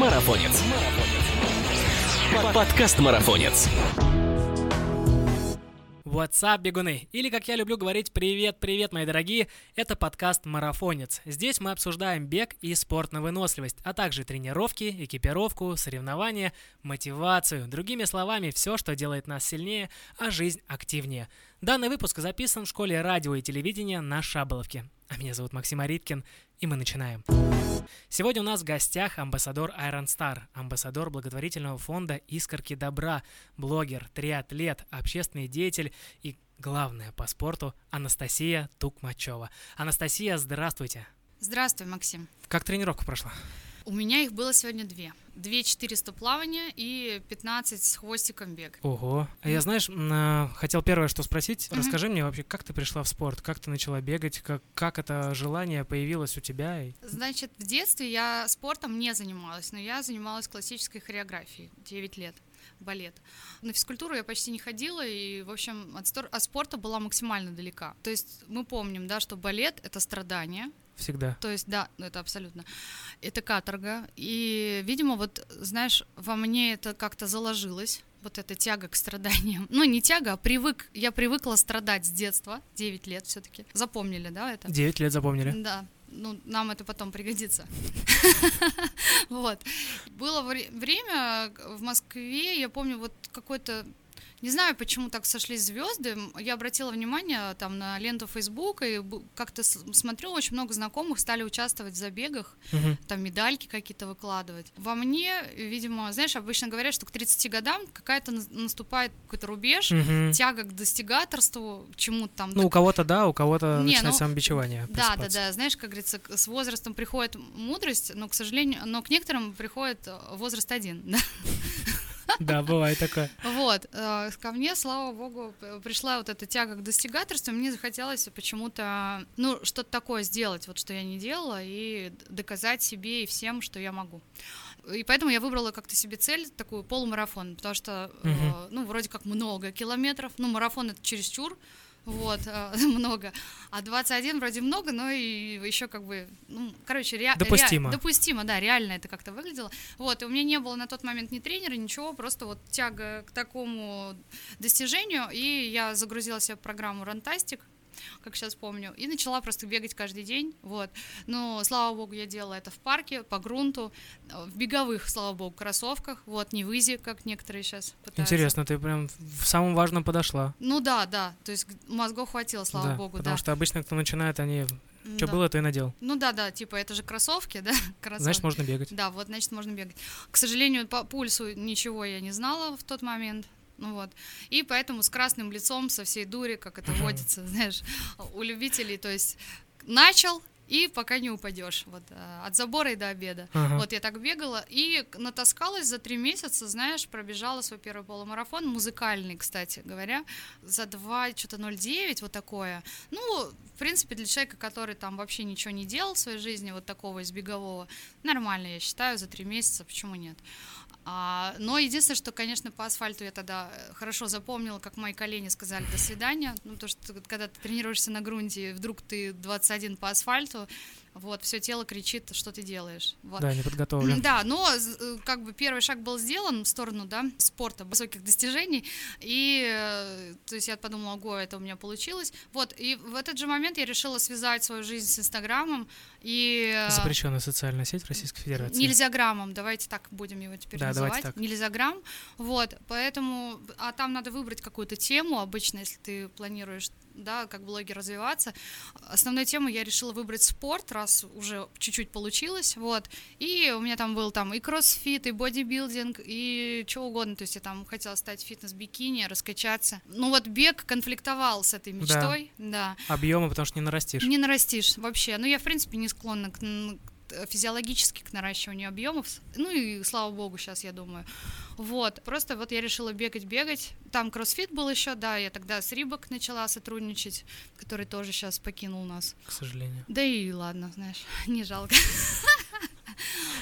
Марафонец. Подкаст Марафонец. What's up, бегуны? Или, как я люблю говорить, привет-привет, мои дорогие, это подкаст «Марафонец». Здесь мы обсуждаем бег и спорт на выносливость, а также тренировки, экипировку, соревнования, мотивацию. Другими словами, все, что делает нас сильнее, а жизнь активнее. Данный выпуск записан в школе радио и телевидения на Шаболовке. А меня зовут Максим Ариткин, и мы начинаем. Сегодня у нас в гостях амбассадор Iron Star, амбассадор благотворительного фонда «Искорки добра», блогер, триатлет, общественный деятель и, главное по спорту, Анастасия Тукмачева. Анастасия, здравствуйте. Здравствуй, Максим. Как тренировка прошла? У меня их было сегодня две. Две 400 плавания и 15 с хвостиком бег. Ого. А я, знаешь, м, хотел первое, что спросить. Расскажи мне вообще, как ты пришла в спорт? Как ты начала бегать? Как, как это желание появилось у тебя? Значит, в детстве я спортом не занималась, но я занималась классической хореографией 9 лет балет. На физкультуру я почти не ходила, и, в общем, от, от спорта была максимально далека. То есть мы помним, да, что балет — это страдание, Всегда. То есть, да, ну, это абсолютно. Это каторга. И, видимо, вот, знаешь, во мне это как-то заложилось. Вот эта тяга к страданиям. Ну, не тяга, а привык. Я привыкла страдать с детства. 9 лет все-таки. Запомнили, да, это? Девять лет запомнили. Да. Ну, нам это потом пригодится. Вот. Было вре- время в Москве, я помню, вот какой-то не знаю, почему так сошлись звезды. Я обратила внимание там на ленту Фейсбука и как-то смотрю, очень много знакомых стали участвовать в забегах, Мгм. там медальки какие-то выкладывать. Во мне, видимо, знаешь, обычно говорят, что к 30 годам какая-то нас- наступает какой-то рубеж, Мгм. тяга к достигаторству, к чему-то там. Ну, у кого-то да, у кого-то Не, начинает ну, самобичевание. Да, да, да. Знаешь, как говорится, с возрастом приходит мудрость, но, к сожалению, но к некоторым приходит э, возраст один. да. Да, бывает такое. Вот. э, Ко мне, слава богу, пришла вот эта тяга к достигаторству. Мне захотелось почему-то, ну, что-то такое сделать, вот что я не делала, и доказать себе и всем, что я могу. И поэтому я выбрала как-то себе цель, такую полумарафон, потому что, э, ну, вроде как много километров, ну, марафон это чересчур, вот, э, много, а 21 вроде много, но и еще как бы, ну, короче, ре- Допустимо. ре- допустимо, да, реально это как-то выглядело. Вот, и у меня не было на тот момент ни тренера, ничего, просто вот тяга к такому достижению, и я загрузила себе программу Рантастик, как сейчас помню, и начала просто бегать каждый день, вот. Но, слава богу, я делала это в парке, по грунту, э, в беговых, слава богу, кроссовках, вот, не в изи, как некоторые сейчас пытаются. Интересно, ты прям в самом важном подошла. Ну да, да, то есть мозгов хватило, слава да, богу, потому да. что обычно, кто начинает, они что Да. было, то и надел. Ну да, да, типа это же кроссовки, да, кроссовки. Значит, можно бегать. Да, вот, значит, можно бегать. К сожалению, по пульсу ничего я не знала в тот момент. Ну вот. И поэтому с красным лицом, со всей дури, как это водится, знаешь, у любителей, то есть начал и пока не упадешь. Вот, э, от забора и до обеда. Ага. Вот я так бегала и натаскалась за три месяца, знаешь, пробежала свой первый полумарафон, музыкальный, кстати говоря, за 2, что-то 0,9, вот такое. Ну, в принципе, для человека, который там вообще ничего не делал в своей жизни, вот такого из бегового, нормально, я считаю, за три месяца, почему нет? А, но единственное, что, конечно, по асфальту я тогда э, хорошо запомнила, как мои колени сказали «до свидания», ну, то, что когда ты тренируешься на грунте, вдруг ты 21 по асфальту, вот, все тело кричит, что ты делаешь. Вот. Да, не подготовлен. Да, но э, как бы первый шаг был сделан в сторону, да, спорта, высоких достижений, и, э, то есть я подумала, ого, это у меня получилось. Вот, и в этот же момент я решила связать свою жизнь с Инстаграмом, и... э, Запрещенная социальная сеть Российской Федерации. Нельзя граммом, давайте так будем его теперь Да, называть. так. Нельзя грамм. Вот, поэтому, а там надо выбрать какую-то тему, обычно, если ты планируешь, да, как блогер развиваться. Основной тему я решила выбрать спорт, раз уже чуть-чуть получилось, вот. И у меня там был там и кроссфит, и бодибилдинг, и что угодно. То есть я там хотела стать фитнес-бикини, раскачаться. Ну вот бег конфликтовал с этой мечтой, да. Объемы, потому что не нарастишь. Не нарастишь вообще. Ну, я, в принципе, не склонна к, н- к- э, физиологически к наращиванию объемов. Ну и слава богу, сейчас я думаю. Вот. Просто вот я решила бегать-бегать. Там кроссфит был еще, да, я тогда с Рибок начала сотрудничать, который тоже сейчас покинул нас. К сожалению. Да и ладно, знаешь, не жалко.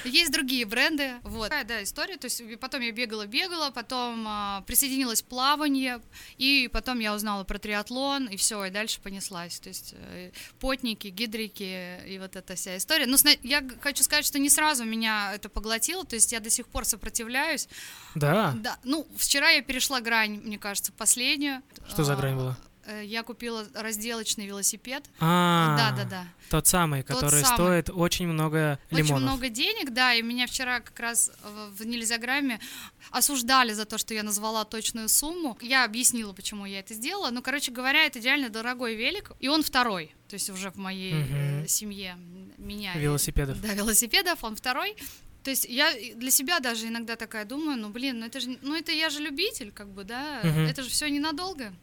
Есть другие бренды, вот. Такая, да, история, то есть потом я бегала-бегала, потом а, присоединилась плавание, и потом я узнала про триатлон, и все, и дальше понеслась, то есть э, потники, гидрики и вот эта вся история. Но сна- я хочу сказать, что не сразу меня это поглотило, то есть я до сих пор сопротивляюсь. Да? Да, ну, вчера я перешла грань, мне кажется, последнюю. Что за грань была? Э, Я купила разделочный велосипед. А, Да, да, да. Тот самый, Тот который самый. стоит очень много Очень лимонов. много денег, да, и меня вчера как раз в, нельзяграмме осуждали за то, что я назвала точную сумму. Я объяснила, почему я это сделала. Ну, короче говоря, это идеально дорогой велик, и он второй, то есть уже в моей Мгм. семье меня. Велосипедов. Да, велосипедов, он второй. То есть я для себя даже иногда такая думаю, ну блин, ну это же, ну это я же любитель, как бы, да, Мгм. это же все ненадолго,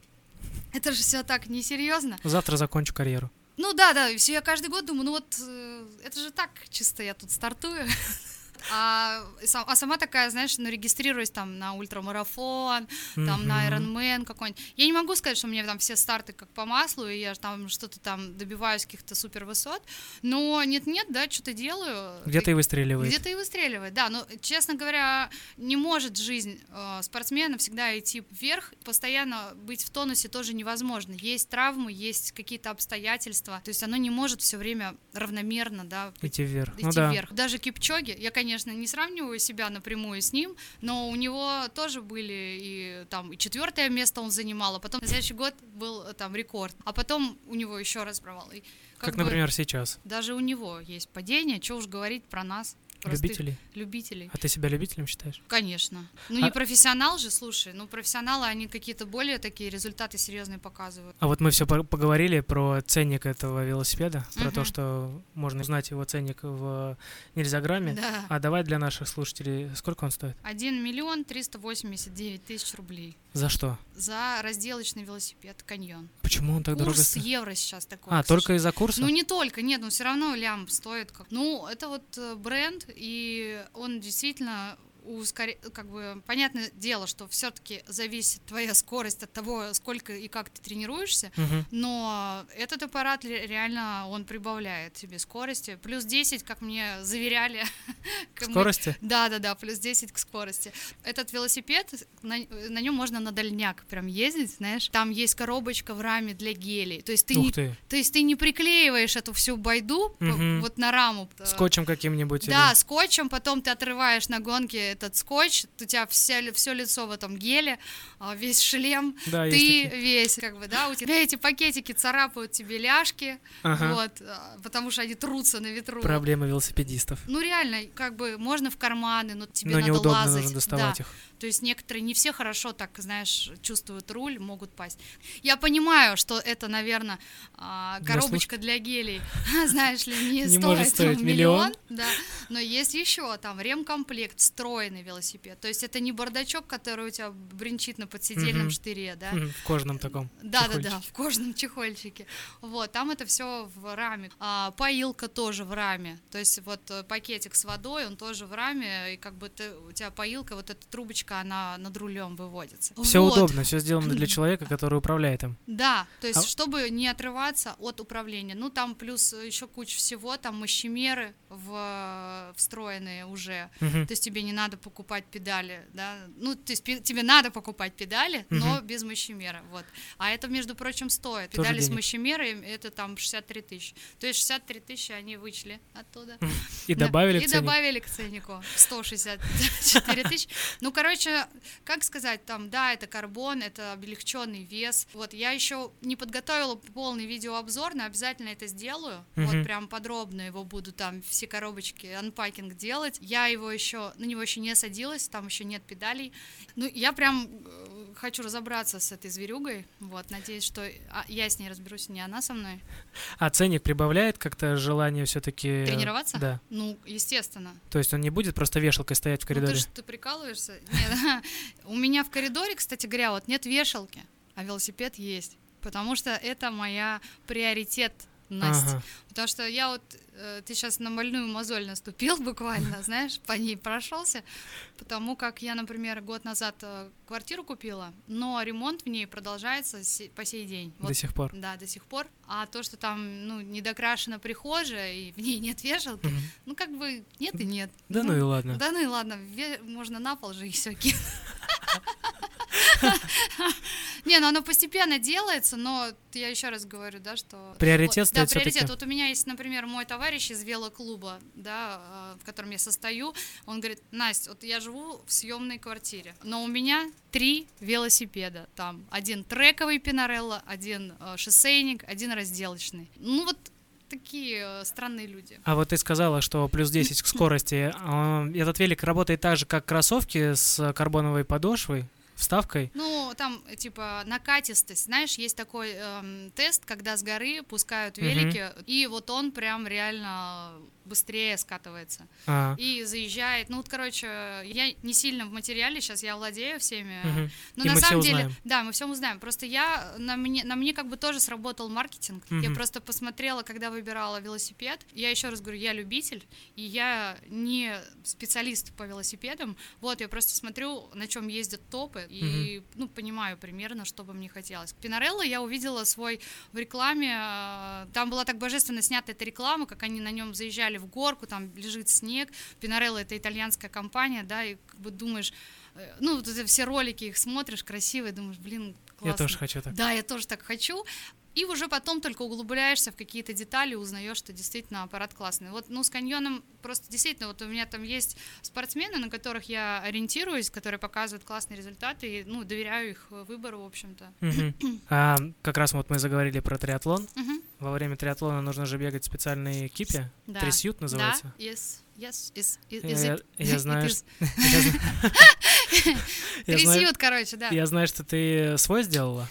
это же все так несерьезно. Завтра закончу карьеру. Ну да, да, все я каждый год думаю, ну вот э, это же так чисто я тут стартую. А, а сама такая, знаешь, ну, регистрируюсь там на ультрамарафон, там на. Ironman какой-нибудь. Я не могу сказать, что у меня там все старты как по маслу, и я там что-то там добиваюсь каких-то супер высот, но нет-нет, да, что-то делаю. Где-то и выстреливает. Где-то и выстреливает, да. Но, честно говоря, не может жизнь э, спортсмена всегда идти вверх. Постоянно быть в тонусе тоже невозможно. Есть травмы, есть какие-то обстоятельства. То есть оно не может все время равномерно, да, Идти вверх. идти ну да. вверх. Даже Кипчоги, я, конечно, не сравниваю себя напрямую с ним, но у него тоже были и там и четвертое место он занимал, а потом на следующий год был э, там рекорд, а потом у него еще раз провал. И Как, бы например, сейчас. даже у него есть падение, что уж говорить про нас. Простых Любителей. Любителей. А ты себя любителем считаешь? Конечно. Ну, А- не профессионал же, слушай. Ну, профессионалы, они какие-то более такие результаты серьезные показывают. А вот мы все поговорили про ценник этого велосипеда, про то, что можно узнать его ценник в нельзяграмме. Да. А давай для наших слушателей, сколько он стоит? 1 миллион 389 тысяч рублей За что? за разделочный велосипед «Каньон». Почему он так дорого Курс стоит? евро сейчас такой. А, к только из-за курса? Ну, не только, нет, но все равно лям стоит как. Ну, это вот э, бренд, и он действительно ускоря... как бы понятное дело, что все-таки зависит твоя скорость от того, сколько и как ты тренируешься, Мгм. но этот аппарат ре- реально он прибавляет тебе скорости. Плюс 10, как мне заверяли. мне- Скорости? Да, да, да, плюс 10 к скорости. Этот велосипед, на, на нем можно на дальняк прям ездить, знаешь. Там есть коробочка в раме для гелей. То есть ты, не, ты. то есть ты не приклеиваешь эту всю байду Мгм. вот на раму. э, Скотчем каким-нибудь? Да, или- скотчем, потом ты отрываешь на гонке этот скотч, у тебя все, все лицо в этом геле, а, весь шлем, Да, ты весь, как бы, да, у тебя эти пакетики царапают тебе ляжки, Ага. вот, а, потому что они трутся на ветру. Проблема велосипедистов. Ну реально, как бы можно в карманы, но тебе Но надо неудобно лазать. нужно доставать да. их. То есть некоторые не все хорошо так, знаешь, чувствуют руль, могут пасть. Я понимаю, что это, наверное, Для коробочка для гелей, знаешь ли, не, Не стоит стоить миллион, миллион. да. Но есть еще там ремкомплект, встроенный велосипед. То есть это не бардачок, который у тебя бренчит на подседельном Мгм. штыре, да. Мгм, В кожаном таком. Да, да, да, чехольчике. в кожаном чехольчике. Вот, там это все в раме. А, поилка тоже в раме. То есть вот э, пакетик с водой, он тоже в раме, и как бы ты, у тебя поилка, вот эта трубочка, она над рулем выводится. Все Вот. удобно, все сделано для человека, который управляет им. Да, то есть А- чтобы не отрываться от управления. Ну там плюс еще куча всего, там мощемеры в, встроенные уже. Мгм. То есть тебе не надо покупать педали, да. Ну, то есть тебе надо покупать педали, но Мгм. без мощемера, вот. А это, между прочим, стоит. Тоже Педали с денег. мощемерой, это там 63 тысячи. То есть 63 тысячи они вычли оттуда. И Да, добавили И к цене. добавили к ценнику 164 тысячи. Ну, короче, как сказать, там, да, это карбон, это облегченный вес. Вот, я еще не подготовила полный видеообзор, но обязательно это сделаю. Мгм. Вот, прям подробно его буду там, все коробочки, анпакинг делать. Я его еще, на него еще не садилась, там еще нет педалей. Ну, я прям э, хочу разобраться с этой зверюгой. Вот, надеюсь, что а, я с ней разберусь, не она со мной. А ценник прибавляет как-то желание все-таки... Тренироваться? Да. Ну, естественно. То есть он не будет просто вешалкой стоять в Ну, коридоре? ты, ж- ты прикалываешься? Нет, у меня в коридоре, кстати говоря, вот нет вешалки, а велосипед есть. Потому что это моя приоритет Настя. Ага. Потому что я вот, э, ты сейчас на больную мозоль наступил буквально, знаешь, по ней прошелся, потому как я, например, год назад э, квартиру купила, но ремонт в ней продолжается по сей день. До Вот, сих пор. да, до сих пор. А то, что там, ну, недокрашена прихожая, и в ней нет вешалки, Мгм. ну, как бы нет и нет. Да ну и ладно. Да ну и ладно, можно на пол же и все кинуть. Не, ну оно постепенно делается, но я еще раз говорю, да, что... Приоритет Вот, Да, стоит всё-таки. приоритет. Вот у меня есть, например, мой товарищ из велоклуба, да, э, в котором я состою, он говорит, Настя, вот я живу в съемной квартире, но у меня три велосипеда, там, один трековый Пинарелло, один э, шоссейник, один разделочный. Ну вот такие э, странные люди. А вот ты сказала, что плюс 10 к скорости. А, Этот велик работает так же, как кроссовки с карбоновой подошвой, вставкой. Ну, там, типа, накатистость. Знаешь, есть такой эм, тест, когда с горы пускают велики, и вот он прям реально быстрее скатывается. А, И заезжает. Ну, вот, короче, я не сильно в материале, сейчас я владею всеми. мгм. Но И на мы самом деле, узнаем. да, мы все узнаем. Просто я на мне, на мне как бы тоже сработал маркетинг. Я Мгм. просто посмотрела, когда выбирала велосипед. Я еще раз говорю, я любитель, и я не специалист по велосипедам. Вот, я просто смотрю, на чем ездят топы, и ну, понимаю примерно, что бы мне хотелось. Пинарелло я увидела свой в рекламе. э, Там была так божественно снята эта реклама, как они на нем заезжали в горку, там лежит снег. Пинарелло это итальянская компания, да, и как бы думаешь, э, ну, вот это все ролики их смотришь, красивые, думаешь, блин, классно. Я тоже хочу так. Да, я тоже так хочу. И уже потом только углубляешься в какие-то детали, узнаешь, что действительно аппарат классный. Вот, ну, с каньоном просто действительно, вот у меня там есть спортсмены, на которых я ориентируюсь, которые показывают классные результаты, и, ну, доверяю их выбору, в общем-то. А, как раз вот мы заговорили про триатлон. Во время триатлона нужно же бегать в специальные кипи. Да. Трясют называется. Да, yes, yes, is, is, is it? я It знаю. Я Трясют, короче, да. Я знаю, что ты свой сделала.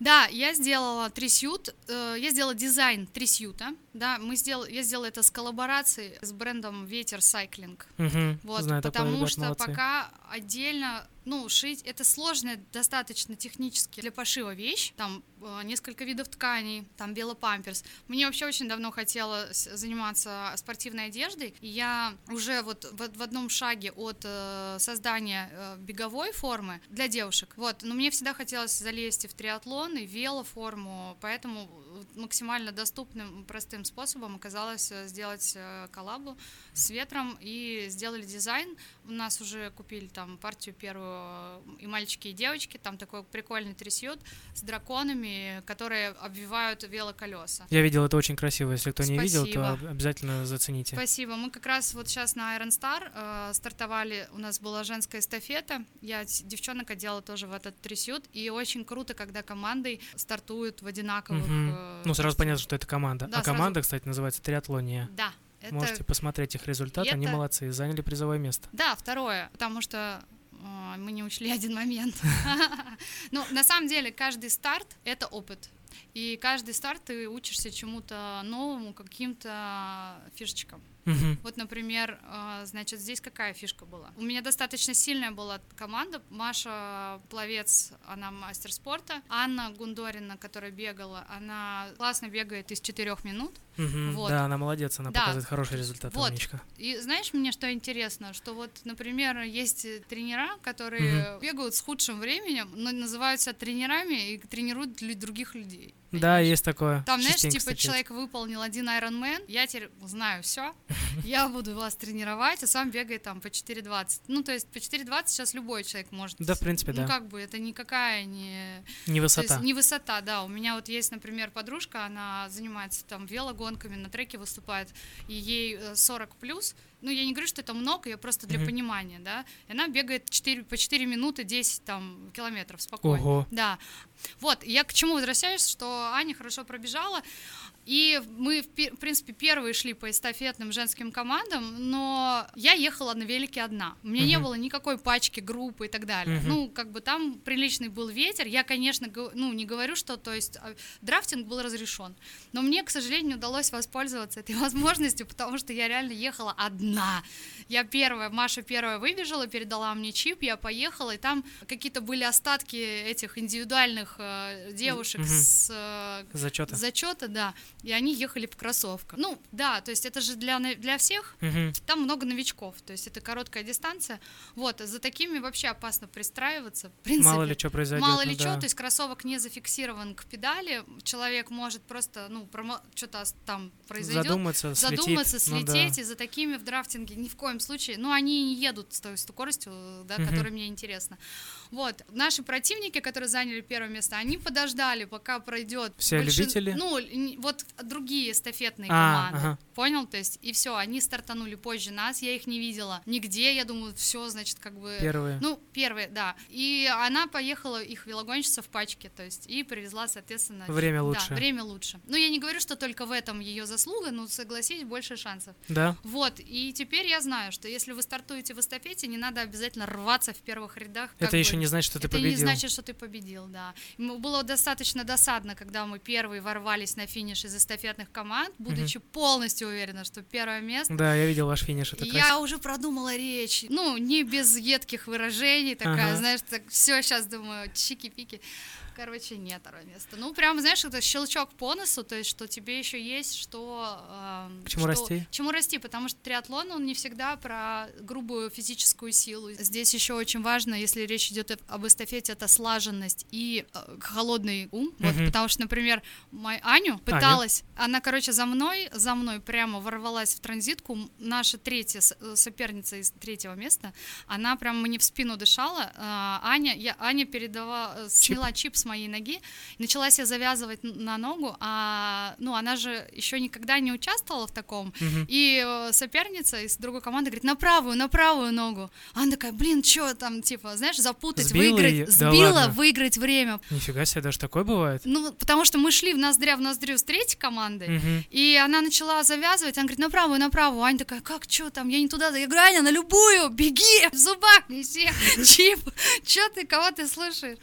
Да, я сделала трясют, э, я сделала дизайн трясюта, да, мы сделал, я сделала это с коллаборацией с брендом Ветер Сайклинг. Мгм. Вот, Знаю потому ребят, что молодцы. пока отдельно, ну, шить, это сложная достаточно технически для пошива вещь, там э, несколько видов тканей, там велопамперс. Мне вообще очень давно хотелось заниматься спортивной одеждой, и я уже вот в, в одном шаге от э, создания э, беговой формы для девушек, вот, но мне всегда хотелось залезть в триатлон, и в велоформу, поэтому максимально доступным, простым способом оказалось э, сделать э, коллабу с ветром и сделали дизайн. У нас уже купили там партию первую э, и мальчики, и девочки. Там такой прикольный трясет с драконами, которые обвивают велоколеса. Я видел это очень красиво. Если кто не видел, то Спасибо. об- обязательно зацените. Спасибо. Мы как раз вот сейчас на Iron Star э, стартовали. У нас была женская эстафета. Я девчонок одела тоже в этот трясют. И очень круто, когда командой стартуют в одинаковых... Э, Ну, сразу понятно, что это команда. Да, а сразу. команда, кстати, называется триатлония. Да. Это... Можете посмотреть их результат. и Они это- молодцы, заняли призовое место. Да, второе, потому что э, мы не учли один момент. Ну, на самом деле, каждый старт — это опыт. И каждый старт ты учишься чему-то новому, каким-то фишечкам. Мгм. Вот, например, э, значит, здесь какая фишка была? У меня достаточно сильная была команда. Маша Пловец, она мастер спорта. Анна Гундорина, которая бегала, она классно бегает из четырех минут. Мгм. Вот. Да, она молодец, она Да. показывает хороший результат, Вот. умничка. И знаешь, мне что интересно, что вот, например, есть тренера, которые бегают с худшим временем, но называют себя тренерами и тренируют других людей. Да, Понимаешь? есть такое. Там, знаешь, Частенько типа встречается. человек выполнил один Ironman, я теперь знаю все, я буду вас тренировать, а сам бегает там по 4.20. Ну, то есть по 4.20 сейчас любой человек может. Да, в принципе, Ну, да. как бы это никакая не... Не высота. есть не высота, да. У меня вот есть, например, подружка, она занимается там велогонками, на треке выступает, и ей э, 40 плюс. Ну, я не говорю, что это много, я просто для Мгм. понимания, да. И она бегает 4, по 4 минуты 10 там километров спокойно. Ого. Да. Вот, я к чему возвращаюсь, что Аня хорошо пробежала, и мы, в пе- в принципе, первые шли по эстафетным женским командам, но я ехала на велике одна. У меня не Мгм. было никакой пачки, группы и так далее. Мгм. Ну, как бы там приличный был ветер. Я, конечно, ну, не говорю, что, то есть, а, драфтинг был разрешен. Но мне, к сожалению, не удалось воспользоваться этой возможностью, потому что я реально ехала одна. Я первая, Маша первая выбежала, передала мне чип, я поехала, и там какие-то были остатки этих индивидуальных э, девушек Мгм. с э, Зачета. зачета, да. И они ехали в кроссовках. Ну, да, то есть это же для, для всех, Мгм. там много новичков, то есть это короткая дистанция. Вот, за такими вообще опасно пристраиваться, в принципе. Мало ли что произойдет. Мало ну ли да. что, то есть кроссовок не зафиксирован к педали, человек может просто, ну, что-то там произойдет, Задуматься, слетит. задуматься, Ну да. слететь, и за такими в драфтинге ни в коем случае, ну, они не едут с той скоростью, да, Мгм. которая мне интересна. Вот, наши противники, которые заняли первое место, они подождали, пока пройдет. Все любители? Ну, вот другие эстафетные А, команды. ага. Понял? То есть, и все, они стартанули позже нас, я их не видела нигде, я думаю, все, значит, как бы... Первые. Ну, первые, да. И она поехала, их велогонщица в пачке, то есть, и привезла, соответственно... Время Да, лучше. время лучше. Ну, я не говорю, что только в этом ее заслуга, но согласись, больше шансов. Да? Вот, и теперь я знаю, что если вы стартуете в эстафете, не надо обязательно рваться в первых рядах. Это еще бы. не значит, что ты Это победил. не значит, что ты победил, да. Было достаточно досадно, когда мы первые ворвались на финиш из эстафетных команд, будучи полностью уверена, что первое место. Да, я видел ваш финиш. Это красиво. я уже продумала речь, ну, не без едких выражений, такая, Ага. знаешь, так все сейчас думаю, чики-пики. Короче, нет второе место. Ну, прям, знаешь, это щелчок по носу, то есть, что тебе еще есть, что... эм, К чему что- расти? к чему расти, потому что триатлон, он не всегда про грубую физическую силу. Здесь еще очень важно, если речь идет об эстафете, это слаженность и э, холодный ум. Вот, Мгм. потому что, например, мою Аню пыталась, она, короче, за мной, за мной прямо ворвалась в транзитку. Наша третья э, соперница из третьего места, она прям мне в спину дышала. А, Аня, я, Аня передала, э, сняла чип с моей ноги, начала себя завязывать на ногу, а, ну, она же еще никогда не участвовала в таком, Мгм. и э, соперница из другой команды говорит, на правую, на правую ногу. А Она такая, блин, что там, типа, знаешь, запутать, Сбила выиграть? Да сбила, ладно? выиграть время. Нифига себе, даже такое бывает. Ну, потому что мы шли в ноздря в ноздрю с третьей командой, Мгм. и она начала завязывать, она говорит, на правую, на правую. Аня такая, как, что там, я не туда, я говорю, Аня, на любую, беги, в зубах неси чип, что ты, кого ты слышишь?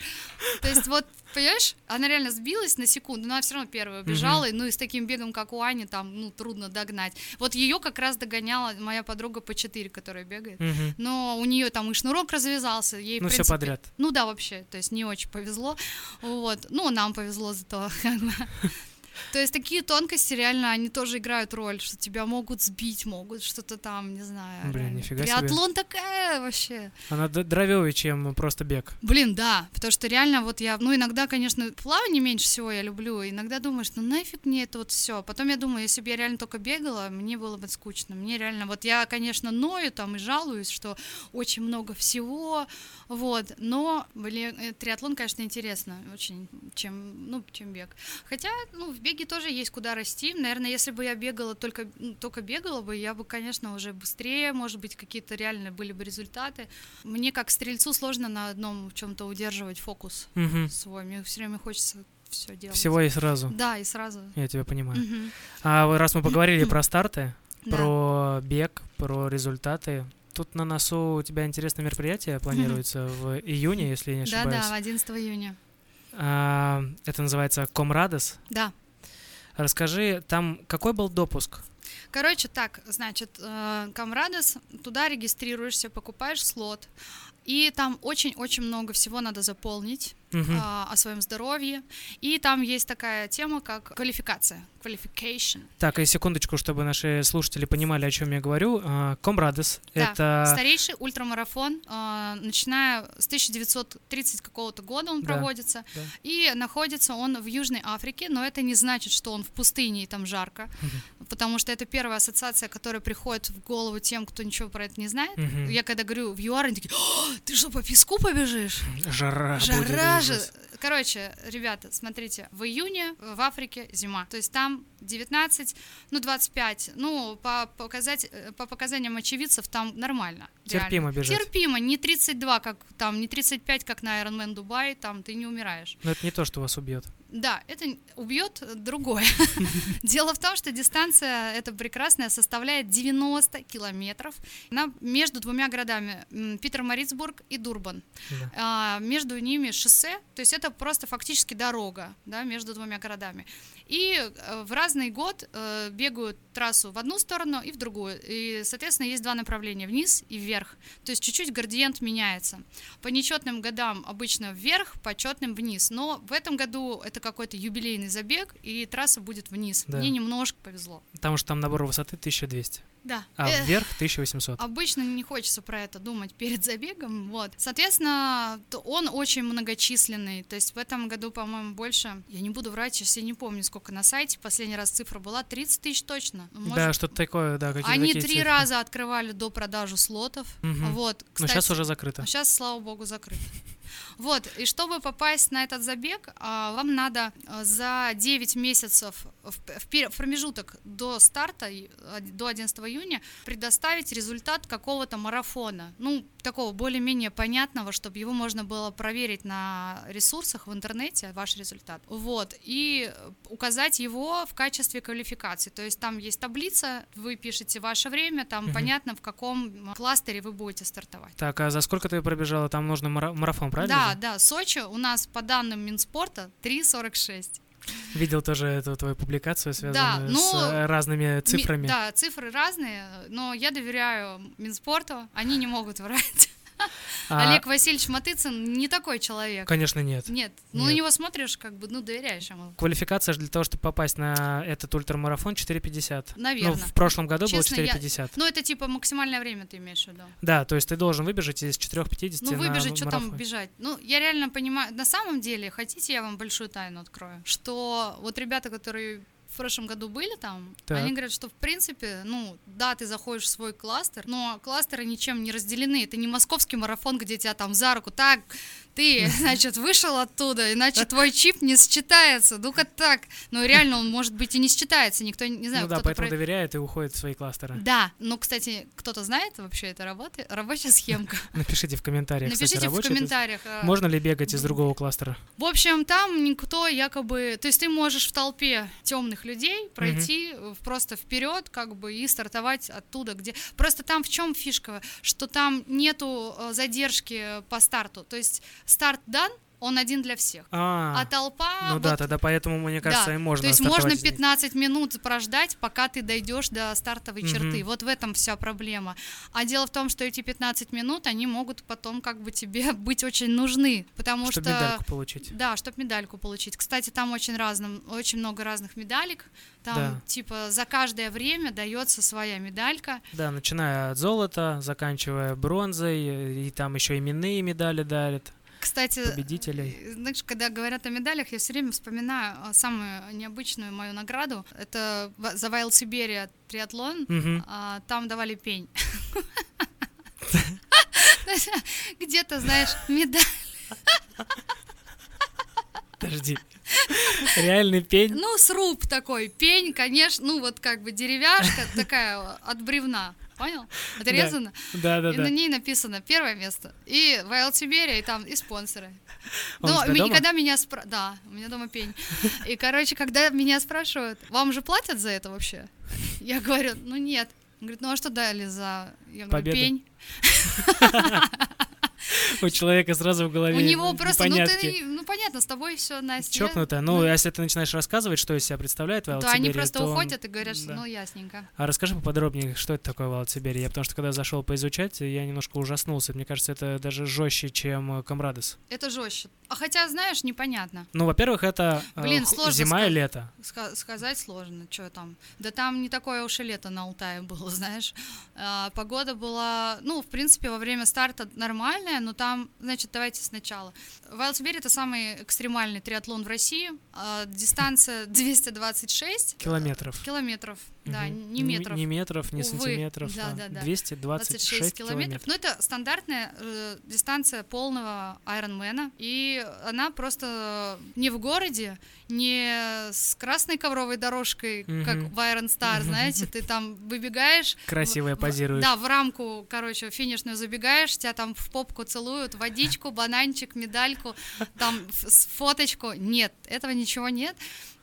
То есть вот, понимаешь, она реально сбилась на секунду, но она все равно первая убежала, и, ну и с таким бегом, как у Ани, там, ну, трудно догнать. Вот ее как раз догоняла моя подруга по 4, которая бегает. Мгм. Но у нее там и шнурок развязался, ей, Ну, все подряд. ну да, вообще, то есть не очень повезло. Вот. Ну, нам повезло зато. То есть такие тонкости реально, они тоже играют роль, что тебя могут сбить, могут что-то там, не знаю. Блин, нифига себе. Триатлон такая вообще. Она дровевее, чем просто бег. Блин, да, потому что реально вот я, ну иногда, конечно, плавание меньше всего я люблю, иногда думаешь, ну нафиг мне это вот все. Потом я думаю, если бы я реально только бегала, мне было бы скучно. Мне реально, вот я, конечно, ною там и жалуюсь, что очень много всего, вот, но, блин, э, триатлон, конечно, интересно очень, чем, ну, чем бег. Хотя, ну, беге тоже есть куда расти. Наверное, если бы я бегала только, только бегала бы, я бы, конечно, уже быстрее, может быть, какие-то реально были бы результаты. Мне как стрельцу сложно на одном чем-то удерживать фокус Мгм. свой. Мне все время хочется все делать. Всего и сразу. Да, и сразу. Я тебя понимаю. Мгм. А раз мы поговорили про старты, Да. про бег, про результаты, тут на носу у тебя интересное мероприятие планируется в июне, если я не Да, ошибаюсь. да, 11 июня. А, это называется Комрадос. Да. Расскажи, там какой был допуск? Короче, так, значит, э, Камрадос, туда регистрируешься, покупаешь слот, и там очень-очень много всего надо заполнить а, о своем здоровье, и там есть такая тема, как квалификация. Так, и секундочку, чтобы наши слушатели понимали, о чем я говорю. А, Комрадос — Да, это... Старейший ультрамарафон, а, начиная с 1930 какого-то года он Да, проводится, да. и находится он в Южной Африке, но это не значит, что он в пустыне и там жарко, потому что это первая ассоциация, которая приходит в голову тем, кто ничего про это не знает. Я когда говорю в ЮАР, они такие, «О, ты что, по песку побежишь? Жара, будет, Жара же. Короче, ребята, смотрите, в июне в Африке зима. То есть там 19, ну 25, ну по, показать, э, по показаниям очевидцев там нормально. реально. Терпимо бежать. Терпимо, не 32, как там, не 35, как на Ironman Дубай, там ты не умираешь. Но это не то, что вас убьет. Да, это убьет другое. Дело в том, что дистанция эта прекрасная составляет 90 километров. Она между двумя городами м, Питер-Марицбург и Дурбан. Да. А, между ними шоссе, то есть это просто фактически дорога да, между двумя городами. И э, в разный год э, бегают трассу в одну сторону и в другую. И, соответственно, есть два направления, вниз и вверх. То есть чуть-чуть градиент меняется. По нечетным годам обычно вверх, по четным вниз. Но в этом году это это какой-то юбилейный забег, и трасса будет вниз. Да. Мне немножко повезло. Потому что там набор высоты 1200, Да. а Э, вверх 1800. Обычно не хочется про это думать перед забегом, вот. Соответственно, он очень многочисленный, то есть в этом году, по-моему, больше, я не буду врать, сейчас я не помню, сколько на сайте, последний раз цифра была, 30 тысяч точно. Ну, Да, может, что-то такое, да, какие-то Они такие три цифры. раза открывали до продажу слотов, Мгм. вот. Но Кстати, сейчас уже закрыто. Сейчас, слава богу, закрыт. Вот, и чтобы попасть на этот забег, а, вам надо а, за 9 месяцев в промежуток до старта, а, до 11 июня, предоставить результат какого-то марафона. Ну, такого более-менее понятного, чтобы его можно было проверить на ресурсах в интернете, ваш результат. Вот, и указать его в качестве квалификации. То есть там есть таблица, вы пишете ваше время, там Мгм. понятно, в каком кластере вы будете стартовать. Так, а за сколько ты пробежала? Там нужно мара- марафон, правильно? Да, же? да, Сочи у нас по данным Минспорта 3.46. Видел тоже эту твою публикацию, связанную ну, с э, разными Ми- цифрами. да, цифры разные, но я доверяю Минспорту, они не могут врать. А, Олег Васильевич Матыцын не такой человек. Конечно, нет. Нет, ну на него смотришь, как бы, ну, доверяешь ему. Квалификация же для того, чтобы попасть на этот ультрамарафон 4.50. Наверно. Ну, в прошлом году было я- 4.50. Ну, это типа максимальное время ты имеешь в виду. Да, то есть ты должен выбежать из 4.50 Ну, выбежать, что там бежать. Ну, я реально понимаю, на самом деле, хотите, я вам большую тайну открою, что вот ребята, которые в прошлом году были там, Так. они говорят, что в принципе, ну, да, ты заходишь в свой кластер, но кластеры ничем не разделены. Это не московский марафон, где тебя там за руку, так, ты, значит, вышел оттуда, иначе твой чип не считается. Ну-ка так. Ну, реально, он, может быть, и не считается. Никто, не знаю, Ну да, поэтому про- доверяет и уходит в свои кластеры. Да, ну, кстати, кто-то знает вообще это работает? Рабочая схемка. Напишите в комментариях, кстати, Напишите в рабочий это- комментариях. э, Можно ли бегать из другого кластера? В общем, там никто якобы... То есть ты можешь в толпе темных людей пройти в- просто вперед, как бы, и стартовать оттуда, где... Просто там в чем фишка? Что там нету э, задержки по старту. То есть старт дан, он один для всех. А, А толпа... ну да, вот- тогда поэтому, мне кажется, да, и можно То есть можно из них. 15 минут прождать, пока ты дойдешь до стартовой Мгм. черты. Вот в этом вся проблема. А дело в том, что эти 15 минут, они могут потом как бы тебе быть очень нужны, потому Чтобы что... медальку получить. Да, чтобы медальку получить. Кстати, там очень разным, очень много разных медалек. Там Да. типа за каждое время дается своя медалька. Да, начиная от золота, заканчивая бронзой, и там еще именные медали дарят Кстати, победителей. э, знаешь, когда говорят о медалях, я все время вспоминаю а, самую необычную мою награду. Это за Wild Siberia триатлон. Мгм. А, там давали пень. Где-то, знаешь, медаль. Подожди. Реальный пень. Ну, сруб такой, пень, конечно, ну вот как бы деревяшка такая от бревна. Понял? Отрезано. Да, да, И да. на ней написано первое место. И Wild Siberia, и там и спонсоры. Но тебя ми- дома? когда меня спра... Да, у меня дома пень. И, короче, когда меня спрашивают, вам же платят за это вообще? Я говорю, ну нет. Он говорит, ну а что дали за... Я говорю, пень. У человека сразу в голове У него просто, ну ты, ну понятно, с тобой все, Настя. Чокнутая. Ну, если ты начинаешь рассказывать, что из себя представляет Wild то они просто уходят и говорят, что ну ясненько. А расскажи поподробнее, что это такое Siberia? Я потому что когда зашел поизучать, я немножко ужаснулся. Мне кажется, это даже жестче, чем э, Камрадес. Это жестче. А хотя, знаешь, непонятно. Ну, во-первых, это э, Блин, сложно зима и лето. Ска- сказать сложно, что там. Да там не такое уж и лето на Алтае было, знаешь. А, погода была, ну, в принципе, во время старта нормальная, но там, значит, давайте сначала. Siberia это самый экстремальный триатлон в России. А, дистанция 226 Километров. километров, да, не метров. Ни метров, ни Увы. сантиметров. Да, а да, да. 226 26 километров. километров. Ну, это стандартная э, дистанция полного Айронмена. И она просто не в городе, не с красной ковровой дорожкой, как Мгм. в Iron Star, знаете, ты там выбегаешь. Красивая в- позируешь. Да, в рамку, короче, финишную забегаешь, тебя там в попку целуют, водичку, бананчик, медальку, там фоточку. Нет, этого ничего нет.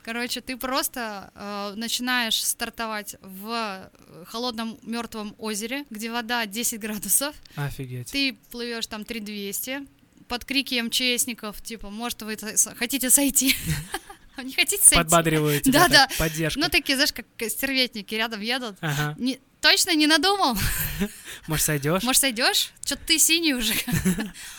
Короче, ты просто э, начинаешь стартовать в э, холодном мертвом озере, где вода 10 градусов. Офигеть. Ты плывешь там 3200 под крики МЧСников, типа, может, вы хотите сойти? Не хотите сойти? Подбадривают тебя, Да, да. поддержка. Ну, такие, знаешь, как стерветники рядом едут. Ага. Не, Точно не надумал? Может, сойдешь? Может, сойдешь? Что-то ты синий уже.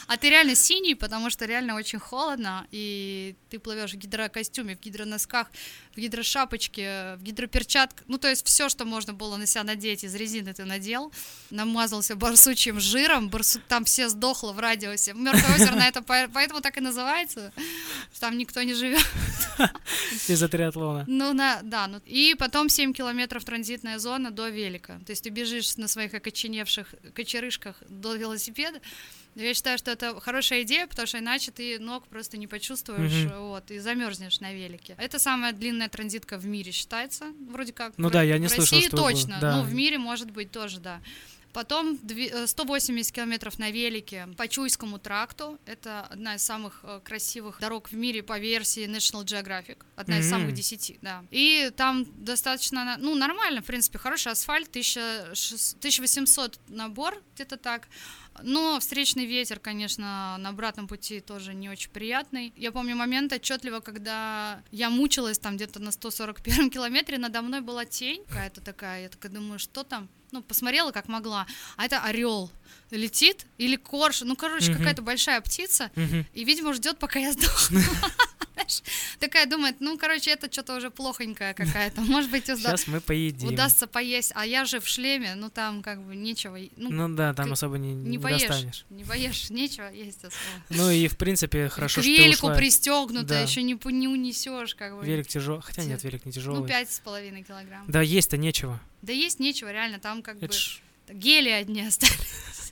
А ты реально синий, потому что реально очень холодно, и ты плывешь в гидрокостюме, в гидроносках, в гидрошапочке, в гидроперчатках. Ну, то есть все, что можно было на себя надеть из резины, ты надел. Намазался барсучьим жиром, барсу... там все сдохло в радиусе. Мертвое озеро на это поэтому так и называется. Там никто не живет. Из-за триатлона. Ну, на, да. Ну, и потом 7 километров транзитная зона до велика. То есть ты бежишь на своих окоченевших кочерышках до велосипеда. Я считаю, что это хорошая идея, потому что иначе ты ног просто не почувствуешь, mm-hmm. вот, и замерзнешь на велике. Это самая длинная транзитка в мире считается, вроде как. Ну в, да, я не в слышал, России что точно, да. ну в мире может быть тоже, да. Потом 180 э, километров на велике по Чуйскому тракту. Это одна из самых э, красивых дорог в мире по версии National Geographic. Одна mm-hmm. из самых десяти, да. И там достаточно, ну, нормально, в принципе, хороший асфальт, 1800 набор, где-то так. Но встречный ветер, конечно, на обратном пути тоже не очень приятный. Я помню момент отчетливо, когда я мучилась там где-то на 141 километре, надо мной была тень какая-то такая. Я такая думаю, что там? Ну, посмотрела как могла. А это орел летит или корж, ну, короче, uh-huh. какая-то большая птица, uh-huh. и, видимо, ждет, пока я сдохну. Такая думает, ну, короче, это что-то уже плохонькая какая-то. Может быть, Сейчас мы поедим. удастся поесть. А я же в шлеме, ну, там как бы нечего. Ну, ну да, там особо не, не, не поешь, достанешь. Не поешь, нечего есть особо. Ну и, в принципе, хорошо, К что велику пристегнуто, Да. еще не, не унесешь, как бы. Велик тяжелый. Хотя нет, велик не тяжелый. Ну, пять с половиной килограмм. Да, есть-то нечего. Да есть нечего, реально, там как Это бы ж- гели одни остались.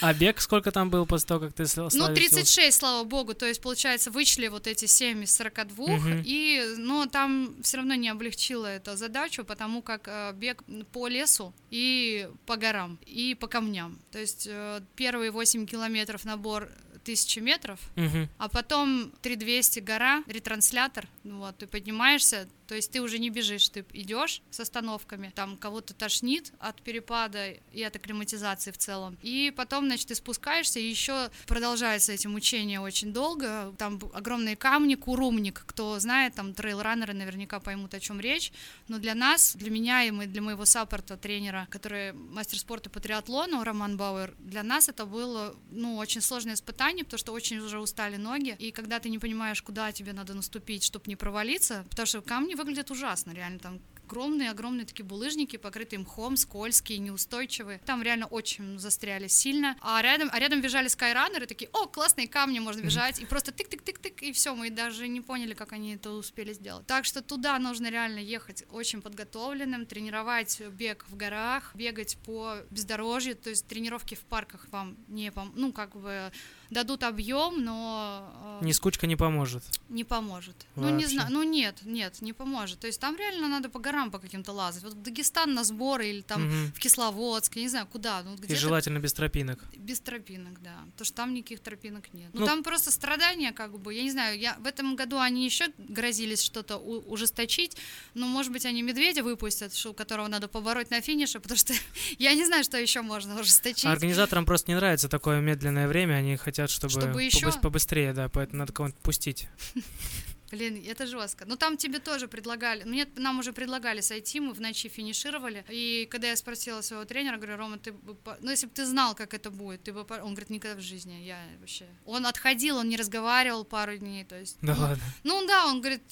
А бег сколько там был после того, как ты сла- Ну, славился? 36, слава богу, то есть, получается, вычли вот эти 7 из 42, Мгм. и, но там все равно не облегчило эту задачу, потому как э, бег по лесу и по горам, и по камням. То есть э, первые 8 километров набор 1000 метров, Мгм. а потом 3200 гора, ретранслятор, ну вот, ты поднимаешься, то есть ты уже не бежишь, ты идешь с остановками, там кого-то тошнит от перепада и от акклиматизации в целом. И потом, значит, ты спускаешься, и еще продолжается эти мучения очень долго. Там огромные камни, курумник, кто знает, там трейл-раннеры наверняка поймут, о чем речь. Но для нас, для меня и для моего саппорта, тренера, который мастер спорта по триатлону, Роман Бауэр, для нас это было, ну, очень сложное испытание, потому что очень уже устали ноги, и когда ты не понимаешь, куда тебе надо наступить, чтобы не провалиться, потому что камни выглядят ужасно, реально, там огромные-огромные такие булыжники, покрытые мхом, скользкие, неустойчивые. Там реально очень застряли сильно. А рядом, а рядом бежали скайранеры, такие, о, классные камни, можно бежать. И просто тык-тык-тык-тык, и все, мы даже не поняли, как они это успели сделать. Так что туда нужно реально ехать очень подготовленным, тренировать бег в горах, бегать по бездорожью, то есть тренировки в парках вам не пом... ну, как бы дадут объем, но э, Нискучка не поможет. не поможет. Ну, не Вообще. знаю, ну нет, нет, не поможет. То есть там реально надо по горам по каким-то лазать. Вот в Дагестан на сборы или там Мгм. в Кисловодск, я не знаю, куда. Ну, И где-то желательно без тропинок. без тропинок, да. Потому что там никаких тропинок нет. Ну, Ну- там просто страдания, как бы, я не знаю, я в этом году они еще грозились что-то ужесточить, но, может быть, они медведя выпустят, которого надо побороть на финише, потому что я не знаю, что еще можно ужесточить. А организаторам просто не нравится такое медленное время, они хотят, чтобы, Чтобы ещё? побыс- побыстрее, да, поэтому надо кого-нибудь пустить. Блин, это жестко. Ну там тебе тоже предлагали, мне нам уже предлагали сойти, мы в ночи финишировали. И когда я спросила своего тренера, говорю, Рома, ты бы, ну если бы ты знал, как это будет, ты бы, по-» он говорит, никогда в жизни, я вообще. Он отходил, он не разговаривал пару дней, то есть. Да ну, ладно. Ну да, он говорит,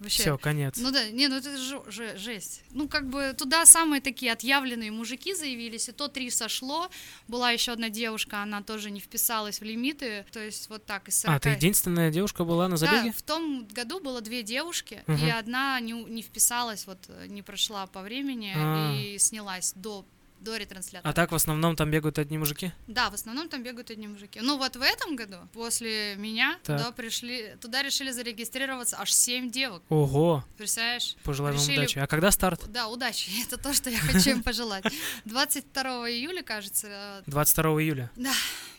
вообще. Все, конец. Ну да, не, ну это же- жесть. Ну как бы туда самые такие отъявленные мужики заявились, и то три сошло. Была еще одна девушка, она тоже не вписалась в лимиты, то есть вот так из 40. А, ты единственная девушка была на забеге? Да, в том году было две девушки, Мгм. и одна не, не вписалась, вот э, не прошла по времени А. и снялась до, до ретранслятора. А так в основном там бегают одни мужики? Да, в основном там бегают одни мужики. Ну вот в этом году, после меня, Так. туда пришли, туда решили зарегистрироваться аж семь девок. Ого, Представляешь? пожелаем вам Решили- удачи. А когда старт? Да, удачи. Это то, что я хочу им пожелать. 22 июля, кажется. э, 22 июля. Да.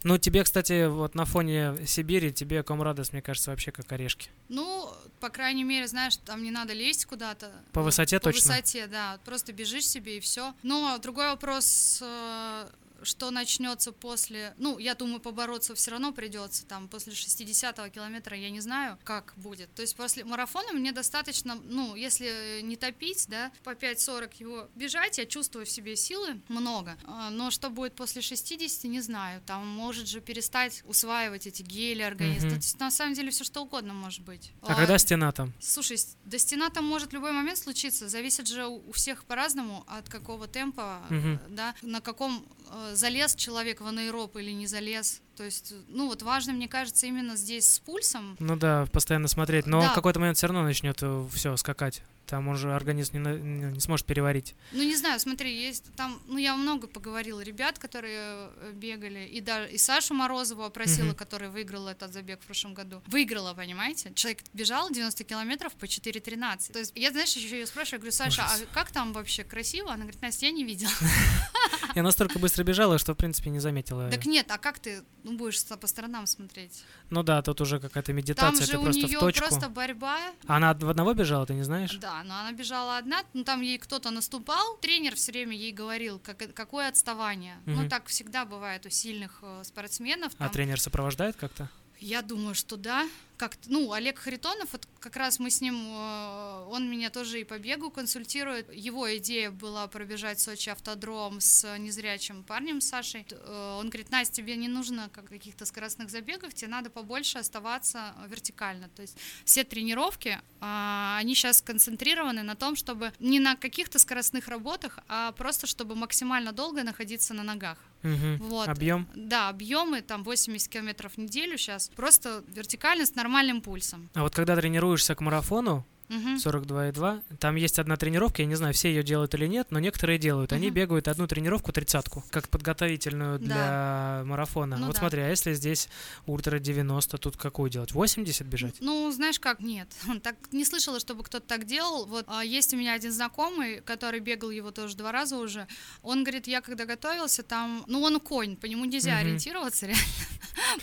Ну, тебе, кстати, вот на фоне Сибири, тебе Комрадос, мне кажется, вообще как орешки. Ну, по крайней мере, знаешь, там не надо лезть куда-то. По высоте по точно? высоте, да. Просто бежишь себе и все. Но другой вопрос, э, что начнется после, ну, я думаю, побороться все равно придется, там, после 60-го километра, я не знаю, как будет. То есть после марафона мне достаточно, ну, если не топить, да, по 5.40 его бежать, я чувствую в себе силы много. А, но что будет после 60, не знаю. Там может же перестать усваивать эти гели организм. Мгм. То есть на самом деле все что угодно может быть. А когда стена там? Слушай, да стена там может в любой момент случиться. Зависит же у всех по-разному от какого темпа, э, да, на каком э, залез человек в анаэроб или не залез. То есть, ну вот важно, мне кажется, именно здесь с пульсом. Ну да, постоянно смотреть. Но Да. в какой-то момент все равно начнет все скакать. Там уже организм не, не не сможет переварить. Ну не знаю, смотри, есть там, ну я много поговорила ребят, которые э, бегали, и даже и Сашу Морозову опросила, Мгм. которая выиграла этот забег в прошлом году. Выиграла, понимаете? Человек бежал 90 километров по 4.13. То есть я, знаешь, еще ее спрашиваю, говорю, Саша, Ужас. а как там вообще красиво? Она говорит, Настя, я не видела. Я настолько быстро бежала, что, в принципе, не заметила. Так нет, а как ты ну, будешь по сторонам смотреть? Ну да, тут уже какая-то Там медитация, же ты у просто в нее точку. просто борьба. А Она в одного бежала, ты не знаешь? Да, но она бежала одна, ну там ей кто-то наступал, тренер все время ей говорил, как, какое отставание. Мгм. Ну так всегда бывает у сильных э, спортсменов. А там. тренер сопровождает как-то? Я думаю, что да. Как, ну, Олег Харитонов, вот как раз мы с ним, э, он меня тоже и по бегу консультирует. Его идея была пробежать Сочи автодром с незрячим парнем Сашей. Э, Он говорит, Настя, тебе не нужно как каких-то скоростных забегов, тебе надо побольше оставаться вертикально. То есть все тренировки, а, они сейчас сконцентрированы на том, чтобы не на каких-то скоростных работах, а просто чтобы максимально долго находиться на ногах. Мгм. Вот. Объем? Да, объемы там 80 километров в неделю сейчас. Просто вертикально с нормальным пульсом. А вот когда тренируешься к марафону, Мгм. 42,2, там есть одна тренировка, я не знаю, все ее делают или нет, но некоторые делают. Они бегают одну тренировку тридцатку, как подготовительную Да. для марафона. Ну вот да. смотри, а если здесь ультра 90, тут какую делать? 80 бежать? Ну, знаешь как, нет. Так не слышала, чтобы кто-то так делал. Вот а, есть у меня один знакомый, который бегал его тоже два раза уже. Он говорит, я когда готовился, там, ну, он конь, по нему нельзя ориентироваться реально.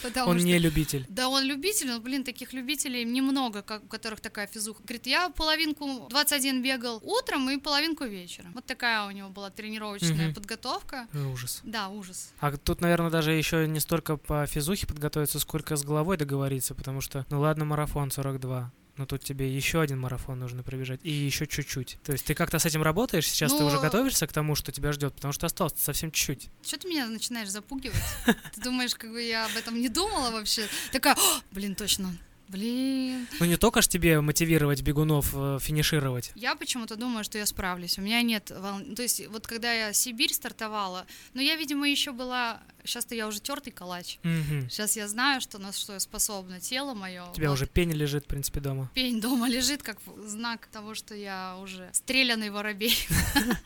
Потому Он что не любитель. Да, он любитель, но, блин, таких любителей немного, как, у которых такая физуха. Говорит, я половинку 21 бегал утром и половинку вечером. Вот такая у него была тренировочная Мгм. подготовка. Э, Ужас. Да, ужас. А тут, наверное, даже еще не столько по физухе подготовиться, сколько с головой договориться, потому что, ну ладно, марафон 42, но тут тебе еще один марафон нужно пробежать, и еще чуть-чуть. То есть ты как-то с этим работаешь, сейчас ты Ну, уже готовишься к тому, что тебя ждет, потому что осталось совсем чуть-чуть. Что ты меня начинаешь запугивать? Ты думаешь, как бы я об этом не думала вообще? Такая, «О, блин, точно. Блин. Ну не только ж тебе мотивировать бегунов э, финишировать. Я почему-то думаю, что я справлюсь. У меня нет волн... То есть вот когда я Сибирь стартовала, но я, видимо, еще была... Сейчас-то я уже тертый калач. Мгм. Сейчас я знаю, что на что я способна. Тело мое. У тебя уже пень лежит, в принципе, дома. Пень дома лежит как знак того, что я уже стрелянный воробей.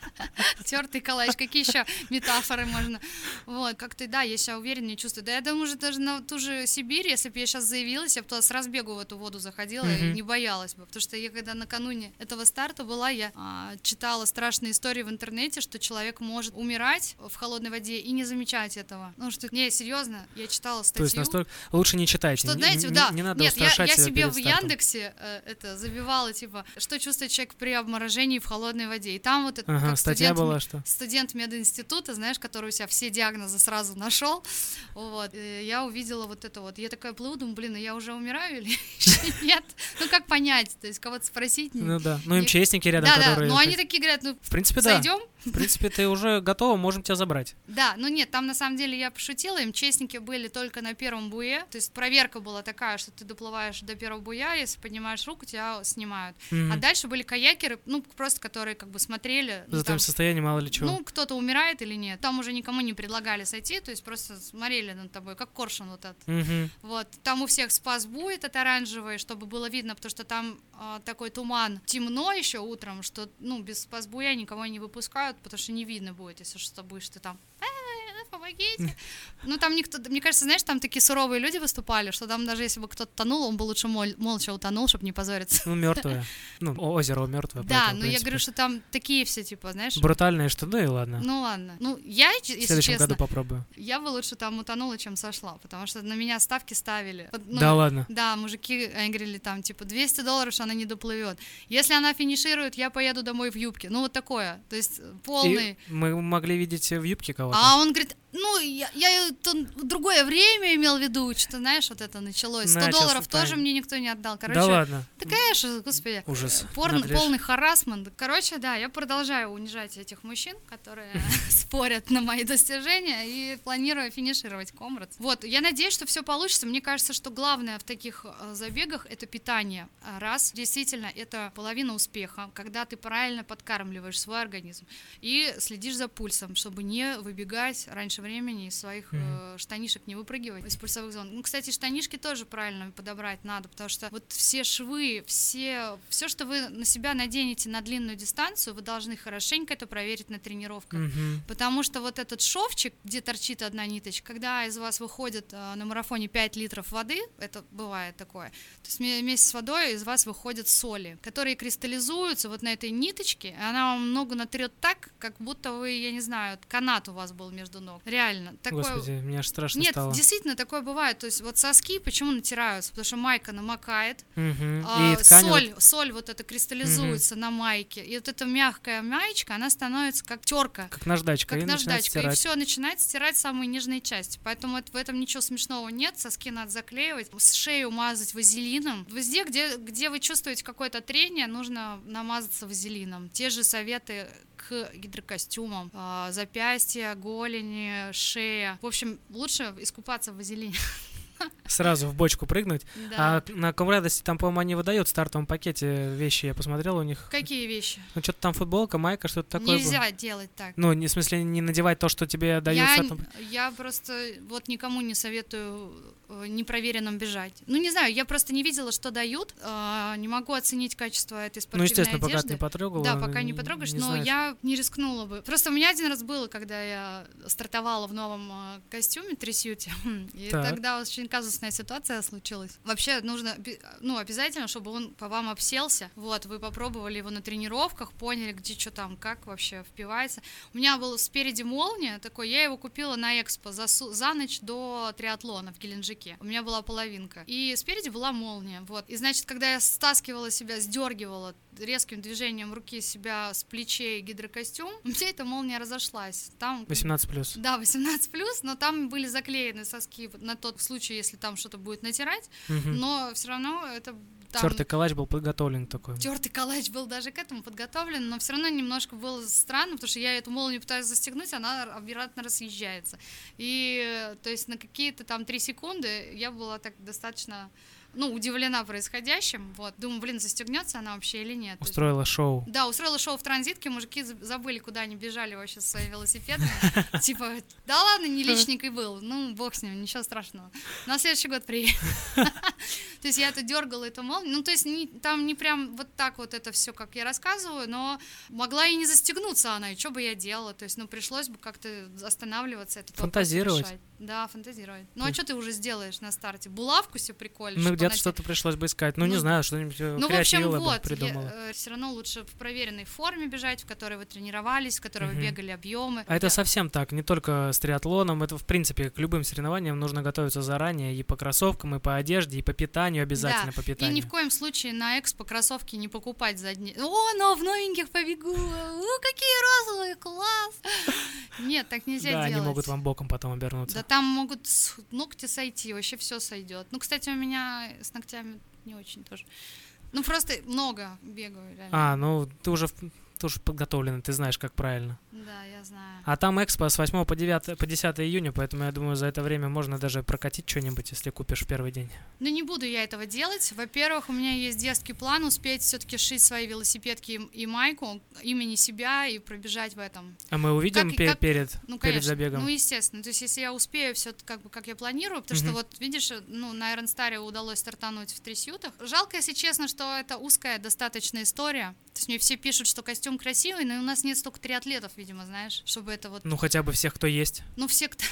Тертый калач. Какие еще метафоры можно? Вот, как-то, да, я себя увереннее чувствую. Да я думаю, уже даже на ту же Сибирь, если бы я сейчас заявилась, я бы туда с разбегу в эту воду заходила и Мгм. не боялась бы. Потому что я когда накануне этого старта была, я а, читала страшные истории в интернете, что человек может умирать в холодной воде и не замечать этого. Ну что, не, серьезно, я читала То статью. есть настолько... Лучше не читайте. Что, знаете, не, да, не надо нет, я, я себе в. Яндексе э, это забивала, типа, что чувствует человек при обморожении в холодной воде. И там вот это, Ага, статья студент, была, что... студент мединститута, знаешь, который у себя все диагнозы сразу нашел, вот, и я увидела вот это вот. Я такая плыву, думаю, блин, а я уже умираю или нет? Ну, как понять? То есть кого-то спросить? Ну да, ну МЧСники рядом, Да, да, которые... но они такие говорят, ну, В принципе, да. сойдем? В принципе, ты уже готова, можем тебя забрать. Да, ну нет, там на самом деле я пошутила, им честники были только на первом буе, то есть проверка была такая, что ты доплываешь до первого буя, если поднимаешь руку, тебя снимают. Мгм. А дальше были каякеры, ну просто которые как бы смотрели, ну, За там, твоим состоянием мало ли чего. ну кто-то умирает или нет. Там уже никому не предлагали сойти, то есть просто смотрели над тобой, как коршун вот этот. Мгм. Вот, там у всех спас будет от оранжевый, чтобы было видно, потому что там а, такой туман, темно еще утром, что, ну, без спасбуя никого не выпускают, потому что не видно будет, если что будешь ты там «Э, помогите. Ну, там никто, мне кажется, знаешь, там такие суровые люди выступали, что там даже если бы кто-то тонул, он бы лучше моль- молча утонул, чтобы не позориться. Ну, мертвое. Ну, озеро мертвое. Да, поэтому, но я принципе, говорю, что там такие все, типа, знаешь, Брутальные, что ну и ладно. ну ладно. Ну, я, ч- в если следующем честно, году попробую. я бы лучше там утонула, чем сошла, потому что на меня ставки ставили. Ну, да ладно. Да, мужики они говорили там, типа, 200 долларов, что она не доплывет. Если она финиширует, я поеду домой в юбке. Ну, вот такое. То есть полный. И мы могли видеть в юбке кого-то. А он говорит, ну я, я то другое время имел в виду, что, знаешь, вот это началось. 100 Начался долларов тайм. тоже мне никто не отдал. Короче, да ладно. Да, конечно, господи. Ужас. Порно, полный харасмент. Короче, да, я продолжаю унижать этих мужчин, которые спорят на мои достижения и планирую финишировать комрад. Вот, я надеюсь, что все получится. Мне кажется, что главное в таких э, забегах это питание. Раз, действительно, это половина успеха, когда ты правильно подкармливаешь свой организм и следишь за пульсом, чтобы не выбегать раньше времени из своих э, штанишек, не выпрыгивать из пульсовых зон. Ну, кстати, штанишки тоже правильно подобрать надо, потому что вот все швы, все, все, что вы на себя наденете на длинную дистанцию, вы должны хорошенько это проверить на тренировках. Мгм. Потому что вот этот шовчик, где торчит одна ниточка, когда из вас выходит э, на марафоне 5 литров воды, это бывает такое, то есть вме- вместе с водой из вас выходят соли, которые кристаллизуются вот на этой ниточке, и она вам ногу натрет так, как будто вы, я не знаю, канат у вас был между ног. Реально. Такое... Господи, мне аж страшно Нет, стало. действительно такое бывает. То есть вот соски почему натираются? Потому что майка намокает, Мгм. а, И ткань вот- соль, соль вот это кристаллизуется на майке, и вот эта мягкая маечка, она становится как терка, как наждачка, как и наждачка, и все начинает стирать самые нижние части. Поэтому это- в этом ничего смешного нет. Соски надо заклеивать, с шею мазать вазелином. Везде, где, где вы чувствуете какое-то трение, нужно намазаться вазелином. Те же советы к гидрокостюмам. А, запястья, голени, шея. В общем, лучше искупаться в вазелине. Сразу в бочку прыгнуть. Да. А на Комрадости там, по-моему, они выдают в стартовом пакете вещи. Я посмотрел у них. Какие вещи? Ну, что-то там футболка, майка, что-то такое было. Нельзя делать так. Ну, не в смысле не надевать то, что тебе дают в Я, стартовом я просто вот никому не советую непроверенным бежать. Ну, не знаю, я просто не видела, что дают. э, не могу оценить качество этой Ну, спортивной естественно, пока ты одежды. не потрогал. Да, пока не потрогаешь, но знаешь. я не рискнула бы. Просто у меня один раз было, когда я стартовала в новом э, костюме трясюте, и Так. тогда очень казусная ситуация случилась. Вообще нужно, ну, обязательно, чтобы он по вам обселся. Вот, вы попробовали его на тренировках, поняли, где что там, как вообще впивается. У меня был спереди молния такой, я его купила на экспо за, за ночь до триатлона в Геленджике. У меня была половинка. И спереди была молния, вот. И, значит, когда я стаскивала себя, сдергивала резким движением руки себя с плечей гидрокостюм, у меня эта молния разошлась. Там 18 плюс. да, 18 плюс, но там были заклеены соски на тот случай, если там что-то будет натирать, но все равно это там Тертый калач был подготовлен такой. Тертый калач был даже к этому подготовлен, но все равно немножко было странно, потому что я эту молнию пытаюсь застегнуть, она обратно разъезжается. И э, то есть на какие-то там три секунды я была так достаточно ну, удивлена происходящим. Вот. Думаю, блин, застегнется она вообще или нет. То есть Устроила шоу. да, устроила шоу в транзитке, мужики заб- забыли, куда они бежали вообще со своими велосипедами. Типа, да ладно, не личник и был, ну, бог с ним, ничего страшного. На следующий год приедем. То есть я это дергала, эту молнию. Ну, то есть там не прям вот так вот это все, как я рассказываю, но могла и не застегнуться она, и что бы я делала? То есть, ну, пришлось бы как-то останавливаться. вопрос Фантазировать. Да, фантазировать. Ну, а что ты уже сделаешь на старте? Булавку себе приколешь? Ну, где-то что-то пришлось бы искать. Ну, не Ну, знаю, что-нибудь э, ну, в общем, вот, придумала. все равно лучше в проверенной форме бежать, в которой вы тренировались, в которой Мгм. вы бегали объемы. А это совсем так, не только с триатлоном, это в принципе к любым соревнованиям нужно готовиться заранее и по кроссовкам, и по одежде, и по питанию обязательно по И питанию. ни в коем случае на экспо кроссовки не покупать задние. О, но в новеньких побегу! У, какие розовые, класс! Нет, так нельзя да, делать. они могут вам боком потом обернуться. Да там могут ногти сойти, вообще все сойдет. Ну, кстати, у меня с ногтями не очень тоже. Ну, просто много бегаю, реально. А, ну ты уже, уже подготовлена, ты знаешь, как правильно. Да, я знаю. А там экспо с 8 по 9, по 10 июня, поэтому я думаю, за это время можно даже прокатить что-нибудь, если купишь в первый день. Ну, не буду я этого делать. Во-первых, у меня есть детский план успеть все-таки шить свои велосипедки и- майку имени себя и пробежать в этом. А мы увидим Как- пе- как- перед, Ну, перед конечно. забегом. Ну, естественно. То есть, если я успею все как бы как я планирую, потому что Мгм. вот, видишь, ну, на Айронстаре удалось стартануть в трясютах. Жалко, если честно, что это узкая достаточно история. То есть мне все пишут, что костюм красивый, но у нас нет столько триатлетов, видимо, знаешь, чтобы это вот Ну, хотя бы всех, кто есть. Ну, все кто...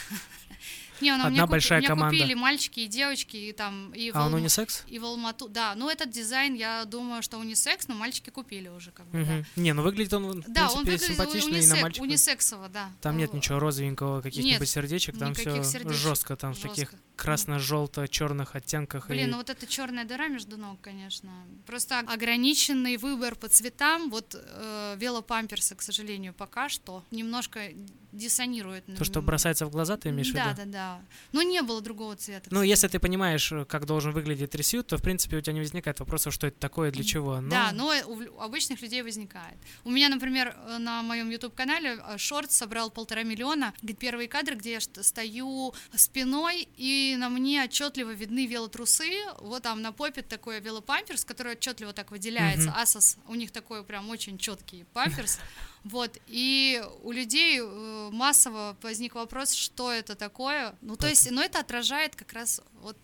Не, ну, Одна купи- большая мне команда. купили мальчики и девочки, и там, и в, А он Алма- унисекс? и в Алмату. Да, ну этот дизайн, я думаю, что унисекс, но мальчики купили уже, как бы, Мгм. Не, ну выглядит он, в да. Да, принципе, он выглядит симпатично и на унисек- мальчика. унисексово, да. Там нет ничего розовенького, каких-нибудь сердечек, там все сердечек. жестко, там в таких жестко. красно-желто-черных оттенках. Блин, и... ну вот эта черная дыра между ног, конечно. Просто ограниченный выбор по цветам. Вот э, велопамперсы, к сожалению, пока что немножко диссонирует. То, что бросается в глаза, ты имеешь да, в виду? Да, да, Но не было другого цвета. Ну, если ты понимаешь, как должен выглядеть трясют, то, в принципе, у тебя не возникает вопросов, что это такое, для чего. Но... Да, но у обычных людей возникает. У меня, например, на моем YouTube-канале э, шорт собрал полтора миллиона. Говорит, первые кадры, где я стою спиной, и на мне отчетливо видны велотрусы. Вот там на попе такой велопамперс, который отчетливо так выделяется. Mm-hmm. Asos, у них такой прям очень четкий памперс. Вот, и у людей э, массово возник вопрос, что это такое. Ну, то есть, ну, это отражает как раз вот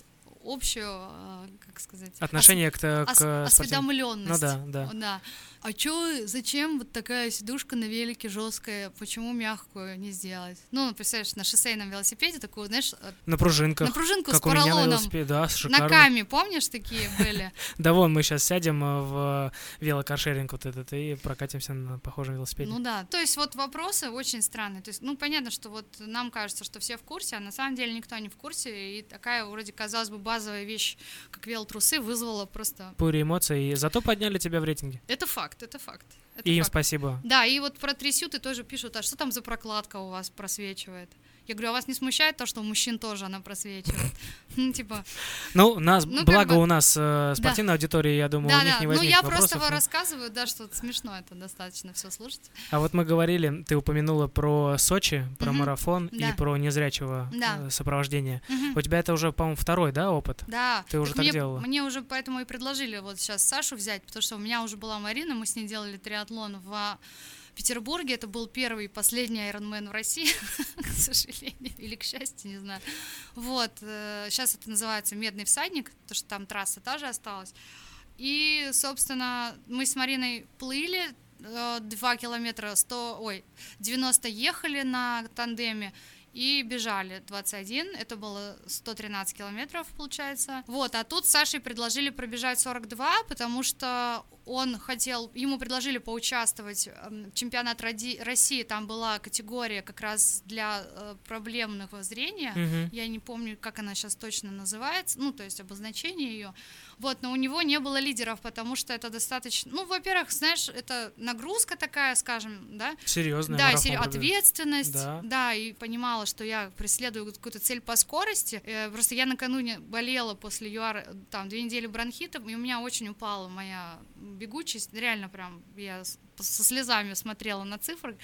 общую, э, как сказать... Отношение ос- к, к осведомленность. Ну да, да. да а чё, зачем вот такая сидушка на велике жесткая, почему мягкую не сделать? Ну, представляешь, на шоссейном велосипеде такую, знаешь... На пружинках. На пружинку как с поролоном. У меня на велосипеде, да, шикарно. На каме, помнишь, такие были? Да вон, мы сейчас сядем э, в велокаршеринг вот этот и прокатимся на похожем велосипеде. Ну да, то есть вот вопросы очень странные. То есть, ну, понятно, что вот нам кажется, что все в курсе, а на самом деле никто не в курсе, и такая вроде, казалось бы, базовая вещь, как велотрусы, вызвала просто... Пури эмоции, и зато подняли тебя в рейтинге. Это факт факт, это факт. Это и им спасибо. Да, и вот про трясюты тоже пишут, а что там за прокладка у вас просвечивает? Я говорю, а вас не смущает то, что у мужчин тоже она просвечивает? Ну, типа... Ну, нас, ну, благо бы... у нас э, спортивная да. аудитория, я думаю, да, у них да. не возникнет Ну, я вопросов, просто но... рассказываю, да, что смешно это достаточно все слушать. А вот мы говорили, ты упомянула про Сочи, про угу. марафон да. и про незрячего да. э, сопровождения. Угу. У тебя это уже, по-моему, второй, да, опыт? Да. Ты уже так мне, делала? Мне уже поэтому и предложили вот сейчас Сашу взять, потому что у меня уже была Марина, мы с ней делали триатлон в Петербурге. Это был первый и последний Ironman в России, к сожалению, или к счастью, не знаю. Вот, сейчас э, это называется «Медный всадник», потому что там трасса та же осталась. И, собственно, мы с Мариной плыли, 2 э, километра 100, ой, 90 ехали на тандеме, и бежали 21, это было 113 километров, получается. Вот, а тут Саше предложили пробежать 42, потому что он хотел, ему предложили поучаствовать эм, в чемпионат России, там была категория как раз для э, проблемного зрения, mm-hmm. я не помню, как она сейчас точно называется, ну, то есть обозначение ее. Вот, но у него не было лидеров, потому что это достаточно, ну, во-первых, знаешь, это нагрузка такая, скажем, да? Серьезная. Да, сер... ответственность, да. да, и понимала, что я преследую какую-то цель по скорости. Э, просто я накануне болела после ЮАР, там, две недели бронхитом, и у меня очень упала моя бегучесть, реально прям, я со слезами смотрела на цифры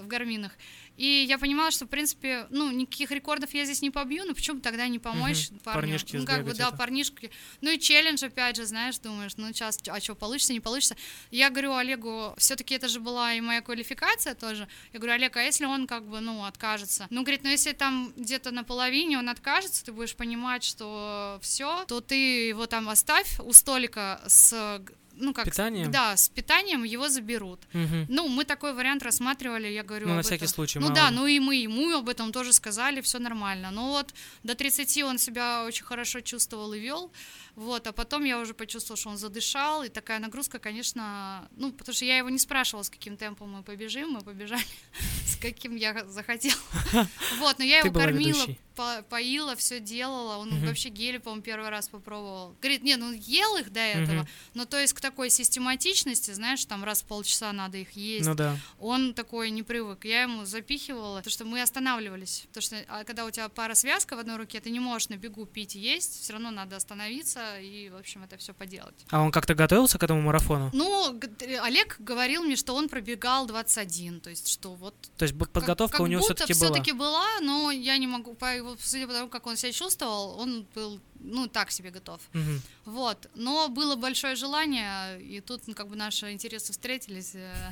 в гарминах. И я понимала, что, в принципе, ну, никаких рекордов я здесь не побью, но почему тогда не помочь угу. парню? Парнишки ну, как бы, да, это. парнишки. Ну и челлендж, опять же, знаешь, думаешь, ну, сейчас, а что, получится, не получится? Я говорю Олегу, все-таки это же была и моя квалификация тоже. Я говорю, Олег, а если он, как бы, ну, откажется? Ну, говорит, ну, если там где-то на половине он откажется, ты будешь понимать, что все, то ты его там оставь у столика с ну как питанием? да с питанием его заберут угу. ну мы такой вариант рассматривали я говорю ну на всякий этом. случай ну да ну и мы ему об этом тоже сказали все нормально но вот до 30 он себя очень хорошо чувствовал и вел вот, а потом я уже почувствовала, что он задышал, и такая нагрузка, конечно, ну, потому что я его не спрашивала, с каким темпом мы побежим, мы побежали, с каким я захотела. Вот, но я его кормила, по поила, все делала, он вообще гели, по-моему, первый раз попробовал. Говорит, не, ну ел их до этого, но то есть к такой систематичности, знаешь, там раз в полчаса надо их есть. Ну да. Он такой не привык. Я ему запихивала, потому что мы останавливались, потому что а когда у тебя пара связка в одной руке, ты не можешь на бегу пить и есть, все равно надо остановиться, и, в общем, это все поделать. А он как-то готовился к этому марафону? Ну, Олег говорил мне, что он пробегал 21, то есть что вот... То есть подготовка как, как у него все-таки была? все-таки была, но я не могу, по, судя по тому, как он себя чувствовал, он был ну, так себе готов. Угу. Вот. Но было большое желание, и тут, ну, как бы наши интересы встретились. Э.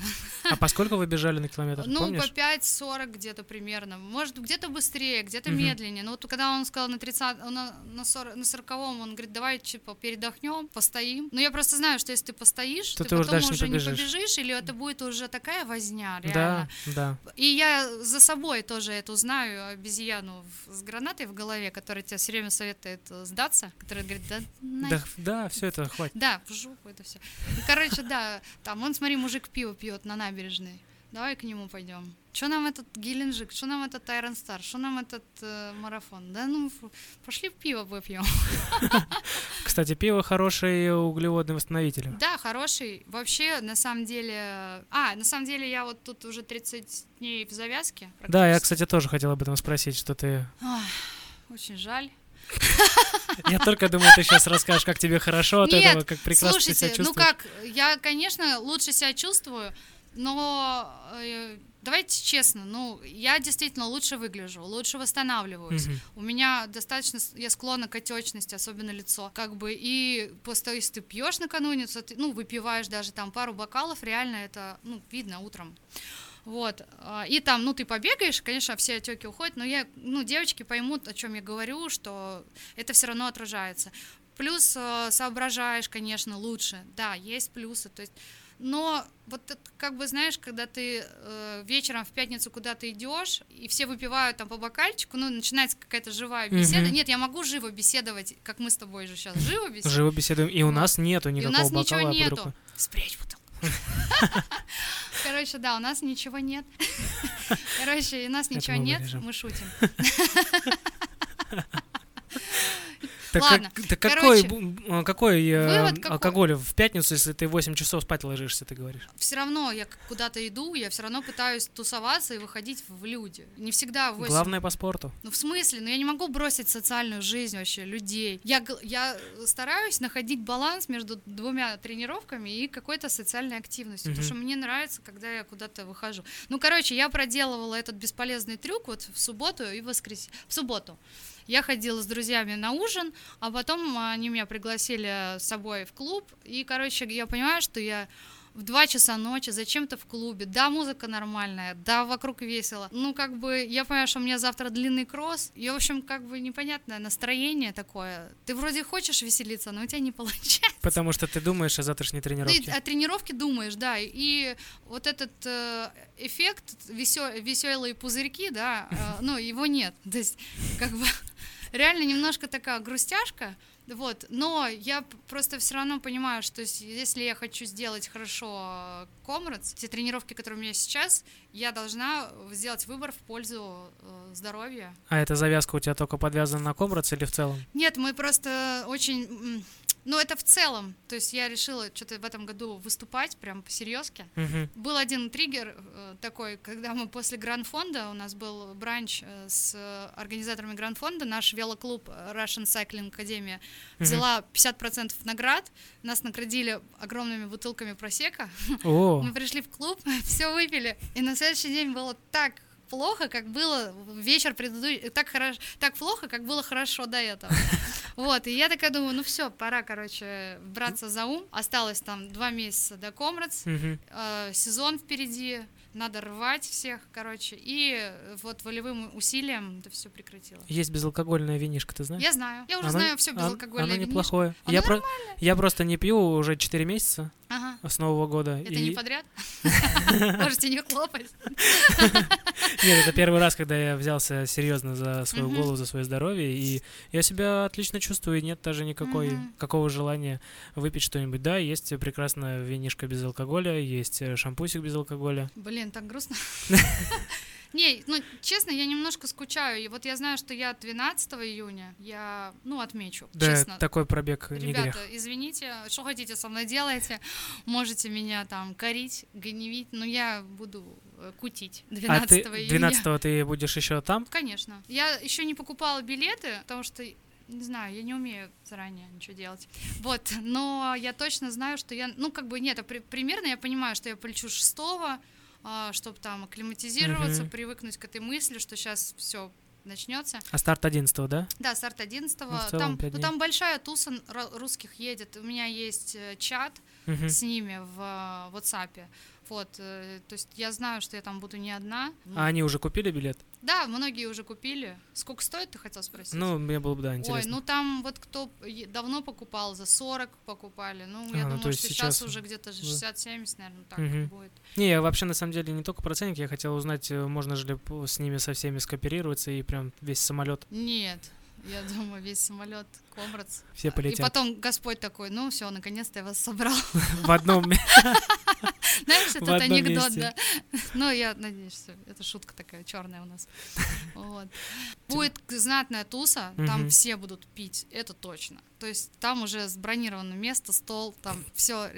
А поскольку вы бежали на километр, Ну, помнишь? по 5-40 где-то примерно. Может, где-то быстрее, где-то угу. медленнее. Но вот когда он сказал на 30, на, на, 40, на 40 он говорит, давай, типа, передохнем, постоим. Но я просто знаю, что если ты постоишь, то ты, ты потом уже, уже не, побежишь. не побежишь, или это будет уже такая возня, реально. Да, да. И я за собой тоже эту знаю, обезьяну с гранатой в голове, которая тебе все время советует сдаться, которая говорит, да, да, да, все это хватит. Да, в жопу это все. Короче, да, там, он, смотри, мужик пиво пьет на набережной. Давай к нему пойдем. Что нам этот Геленджик, что нам этот Айрон Стар, что нам этот э, марафон? Да ну, пошли пиво выпьем. Кстати, пиво хороший углеводный восстановитель. Да, хороший. Вообще, на самом деле... А, на самом деле, я вот тут уже 30 дней в завязке. Да, я, кстати, тоже хотел об этом спросить, что ты... Очень жаль. Я только думаю, ты сейчас расскажешь, как тебе хорошо от Нет, этого, как прекрасно ты себя Слушайте, ну чувствуешь. как, я, конечно, лучше себя чувствую, но э, давайте честно, ну, я действительно лучше выгляжу, лучше восстанавливаюсь. Мгм. У меня достаточно, я склонна к отечности, особенно лицо, как бы, и просто если ты пьешь накануне, ты, ну, выпиваешь даже там пару бокалов, реально это, ну, видно утром. Вот. а, И там, ну, ты побегаешь, конечно, все отеки уходят, но я, ну, девочки поймут, о чем я говорю, что это все равно отражается. Плюс э, соображаешь, конечно, лучше. Да, есть плюсы. То есть, но вот это, как бы знаешь, когда ты э, вечером в пятницу куда-то идешь, и все выпивают там по бокальчику, ну, начинается какая-то живая беседа. Мгм. Нет, я могу живо беседовать, как мы с тобой же сейчас живо беседуем. Живо беседуем, и у нас нету И у никакого нас бокала ничего нету. Спрячь бутылку. Короче, да, у нас ничего нет. Короче, у нас ничего нет, мы шутим. Так, Ладно, как- так какой, короче, а, какой э, вывод какой? алкоголь в пятницу, если ты 8 часов спать ложишься, ты говоришь? Все равно я куда-то иду, я все равно пытаюсь тусоваться и выходить в люди. Не всегда в 8 Главное по спорту. Ну, в смысле? Ну, я не могу бросить социальную жизнь вообще, людей. Я, я стараюсь находить баланс между двумя тренировками и какой-то социальной активностью, потому что мне нравится, когда я куда-то выхожу. Ну, короче, я проделывала этот бесполезный трюк вот в субботу и в воскресенье. В субботу. Я ходила с друзьями на ужин, а потом они меня пригласили с собой в клуб, и, короче, я понимаю, что я в 2 часа ночи, зачем-то в клубе. Да, музыка нормальная, да, вокруг весело. Ну, как бы, я понимаю, что у меня завтра длинный кросс, и, в общем, как бы непонятное настроение такое. Ты вроде хочешь веселиться, но у тебя не получается. Потому что ты думаешь о завтрашней Ты тренировке. о тренировке думаешь, да, и вот этот э, эффект, веселые пузырьки, да, э, ну, его нет. То есть, как бы, реально немножко такая грустяшка, вот, но я просто все равно понимаю, что если я хочу сделать хорошо комрадс, те тренировки, которые у меня сейчас, я должна сделать выбор в пользу э, здоровья. А эта завязка у тебя только подвязана на комрадс или в целом? Нет, мы просто очень... м, Ну, это в целом. То есть я решила что-то в этом году выступать прям по-серьезки. Мгм. Был один триггер э, такой, когда мы после Гранд-фонда, у нас был бранч э, с организаторами Гранд-фонда, наш велоклуб э, Russian Cycling Academy Мгм. взяла 50% наград, нас наградили огромными бутылками просека, О, мы пришли в клуб, все выпили, и на следующий день было так плохо, как было вечер предыдущий, так хорошо, так плохо, как было хорошо до этого. Вот, и я такая думаю, ну все, пора, короче, браться за ум. Осталось там два месяца до Комрадс, э, сезон впереди, надо рвать всех, короче, и вот волевым усилием это все прекратилось. есть безалкогольная винишка, ты знаешь? Я знаю, я уже Оно- знаю все безалкогольное Оно винишко. неплохое. Оно Я, про- я просто не пью уже 4 месяца Ага. с Нового года. Это и- не подряд? Можете не хлопать. Нет, это первый раз, когда я взялся серьезно за свою голову, за свое здоровье, и я себя отлично чувствую, и нет даже никакой какого желания выпить что-нибудь. Да, есть прекрасная винишка без алкоголя, есть шампусик без алкоголя. Блин, так грустно. Не, ну, честно, я немножко скучаю. И вот я знаю, что я 12 июня, я, ну, отмечу, Да, честно. такой пробег не Ребята, грех. извините, что хотите со мной делайте. Можете меня там корить, гневить, но я буду э, кутить 12 А ты июня. 12 ты будешь еще там? Конечно. Я еще не покупала билеты, потому что не знаю, я не умею заранее ничего делать. Вот, но я точно знаю, что я, ну, как бы нет, а при- примерно я понимаю, что я полечу 6 чтобы там акклиматизироваться, Мгм. привыкнуть к этой мысли, что сейчас все начнется. А старт 11 да? Да, старт 11 Ну, целом там, ну, там большая туса русских едет. У меня есть э, чат Мгм. с ними в э, WhatsApp. Вот, э, то есть я знаю, что я там буду не одна. А они уже купили билет? Да, многие уже купили. Сколько стоит, ты хотел спросить? Ну, мне было бы, да, Ой, интересно. ну там вот кто давно покупал, за 40 покупали. Ну, я А, ну, думаю, что сейчас, сейчас уже где-то же да. 60-70, наверное, так Мгм. будет. Не, я вообще на самом деле не только про ценник, я хотел узнать, э, можно же ли с ними со всеми скооперироваться и прям весь самолет Нет, я думаю, весь самолет Комрадс. все И полетят потом Господь такой, ну все, наконец-то я вас собрал. в одном. Знаешь, этот анекдот, да. Ну, я надеюсь, что это шутка такая черная у нас. Будет знатная туса, там все будут пить, это точно. То есть там уже сбронировано место, стол, там все.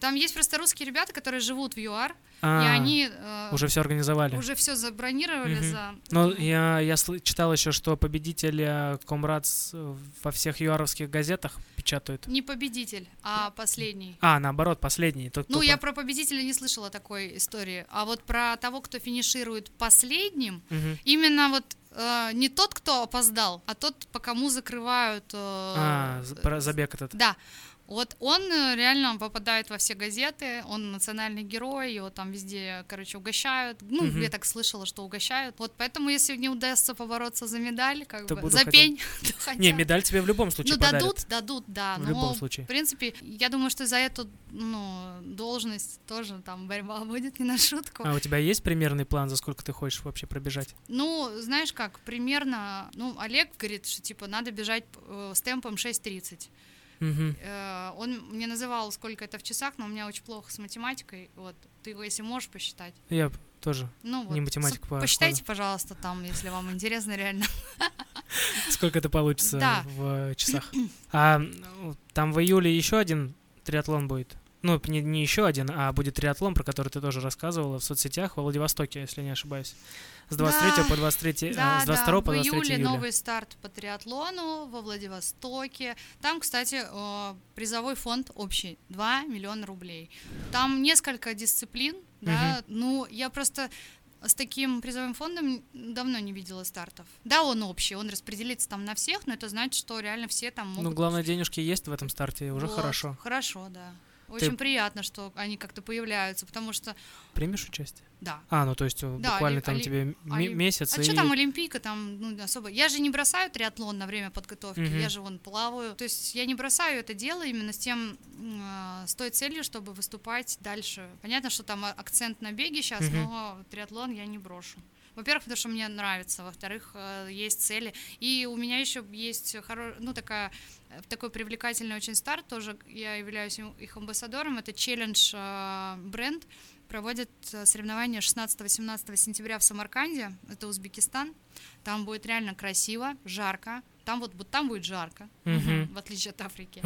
Там есть просто русские ребята, которые живут в ЮАР, и А, они э, уже все организовали. уже все забронировали Мгм. за... Но я, я читал еще, что победитель э, Комрадс э, во всех юаровских газетах печатают. Не победитель, а последний. А, наоборот, последний. Тот, Ну, кто я про победителя не слышала такой истории. А вот про того, кто финиширует последним, Мгм. именно вот э, не тот, кто опоздал, а тот, по кому закрывают... э, А, про забег этот. Да. Вот он э, реально попадает во все газеты, он национальный герой, его там везде, короче, угощают. Ну, Мгм. я так слышала, что угощают. Вот поэтому, если не удастся побороться за медаль, как То бы, за пень, то хотя Не, медаль тебе в любом случае ну, подарят. дадут, дадут, да. В но, любом случае. В принципе, я думаю, что за эту ну, должность тоже там борьба будет не на шутку. А у тебя есть примерный план, за сколько ты хочешь вообще пробежать? Ну, знаешь как, примерно, ну, Олег говорит, что типа надо бежать э, с темпом 6.30. Э, он мне называл, сколько это в часах, но у меня очень плохо с математикой. Вот, ты его, если можешь посчитать. Я тоже. Ну, вот, Не математик по Посчитайте, пожалуйста, там, если вам интересно реально. Сколько это получится Да. в часах? А м, там в июле еще один триатлон будет. Ну, не, не еще один, а будет триатлон, про который ты тоже рассказывала в соцсетях во Владивостоке, если не ошибаюсь. С 23 Да. по 23, э, Да, с 22 да, по в 23 июле июля. новый старт по триатлону во Владивостоке. Там, кстати, э, призовой фонд общий 2 миллиона рублей. Там несколько дисциплин, да. Ну, я просто с таким призовым фондом давно не видела стартов. Да, он общий, он распределится там на всех, но это значит, что реально все там могут... Ну, главное, денежки есть в этом старте, уже Вот, хорошо. Хорошо, да. Очень приятно, что они как-то появляются, потому что, Примешь участие? да, А, ну то есть э, Да, буквально оли- там оли- тебе оли- месяц А и... что там Олимпийка там ну, особо? Я же не бросаю триатлон на время подготовки, Мгм. я же вон плаваю. То есть я не бросаю это дело именно с тем, а, с той целью, чтобы выступать дальше. Понятно, что там а- акцент на беге сейчас, Мгм. но триатлон я не брошу. Во-первых, потому что мне нравится, во-вторых, э, есть цели. И у меня еще есть хоро... ну, такая, э, такой привлекательный очень старт, тоже я являюсь их амбассадором, это челлендж э, бренд, проводит соревнования 16-18 сентября в Самарканде, это Узбекистан. Там будет реально красиво, жарко. Там вот, вот там будет жарко, Мгм. в отличие от Африки.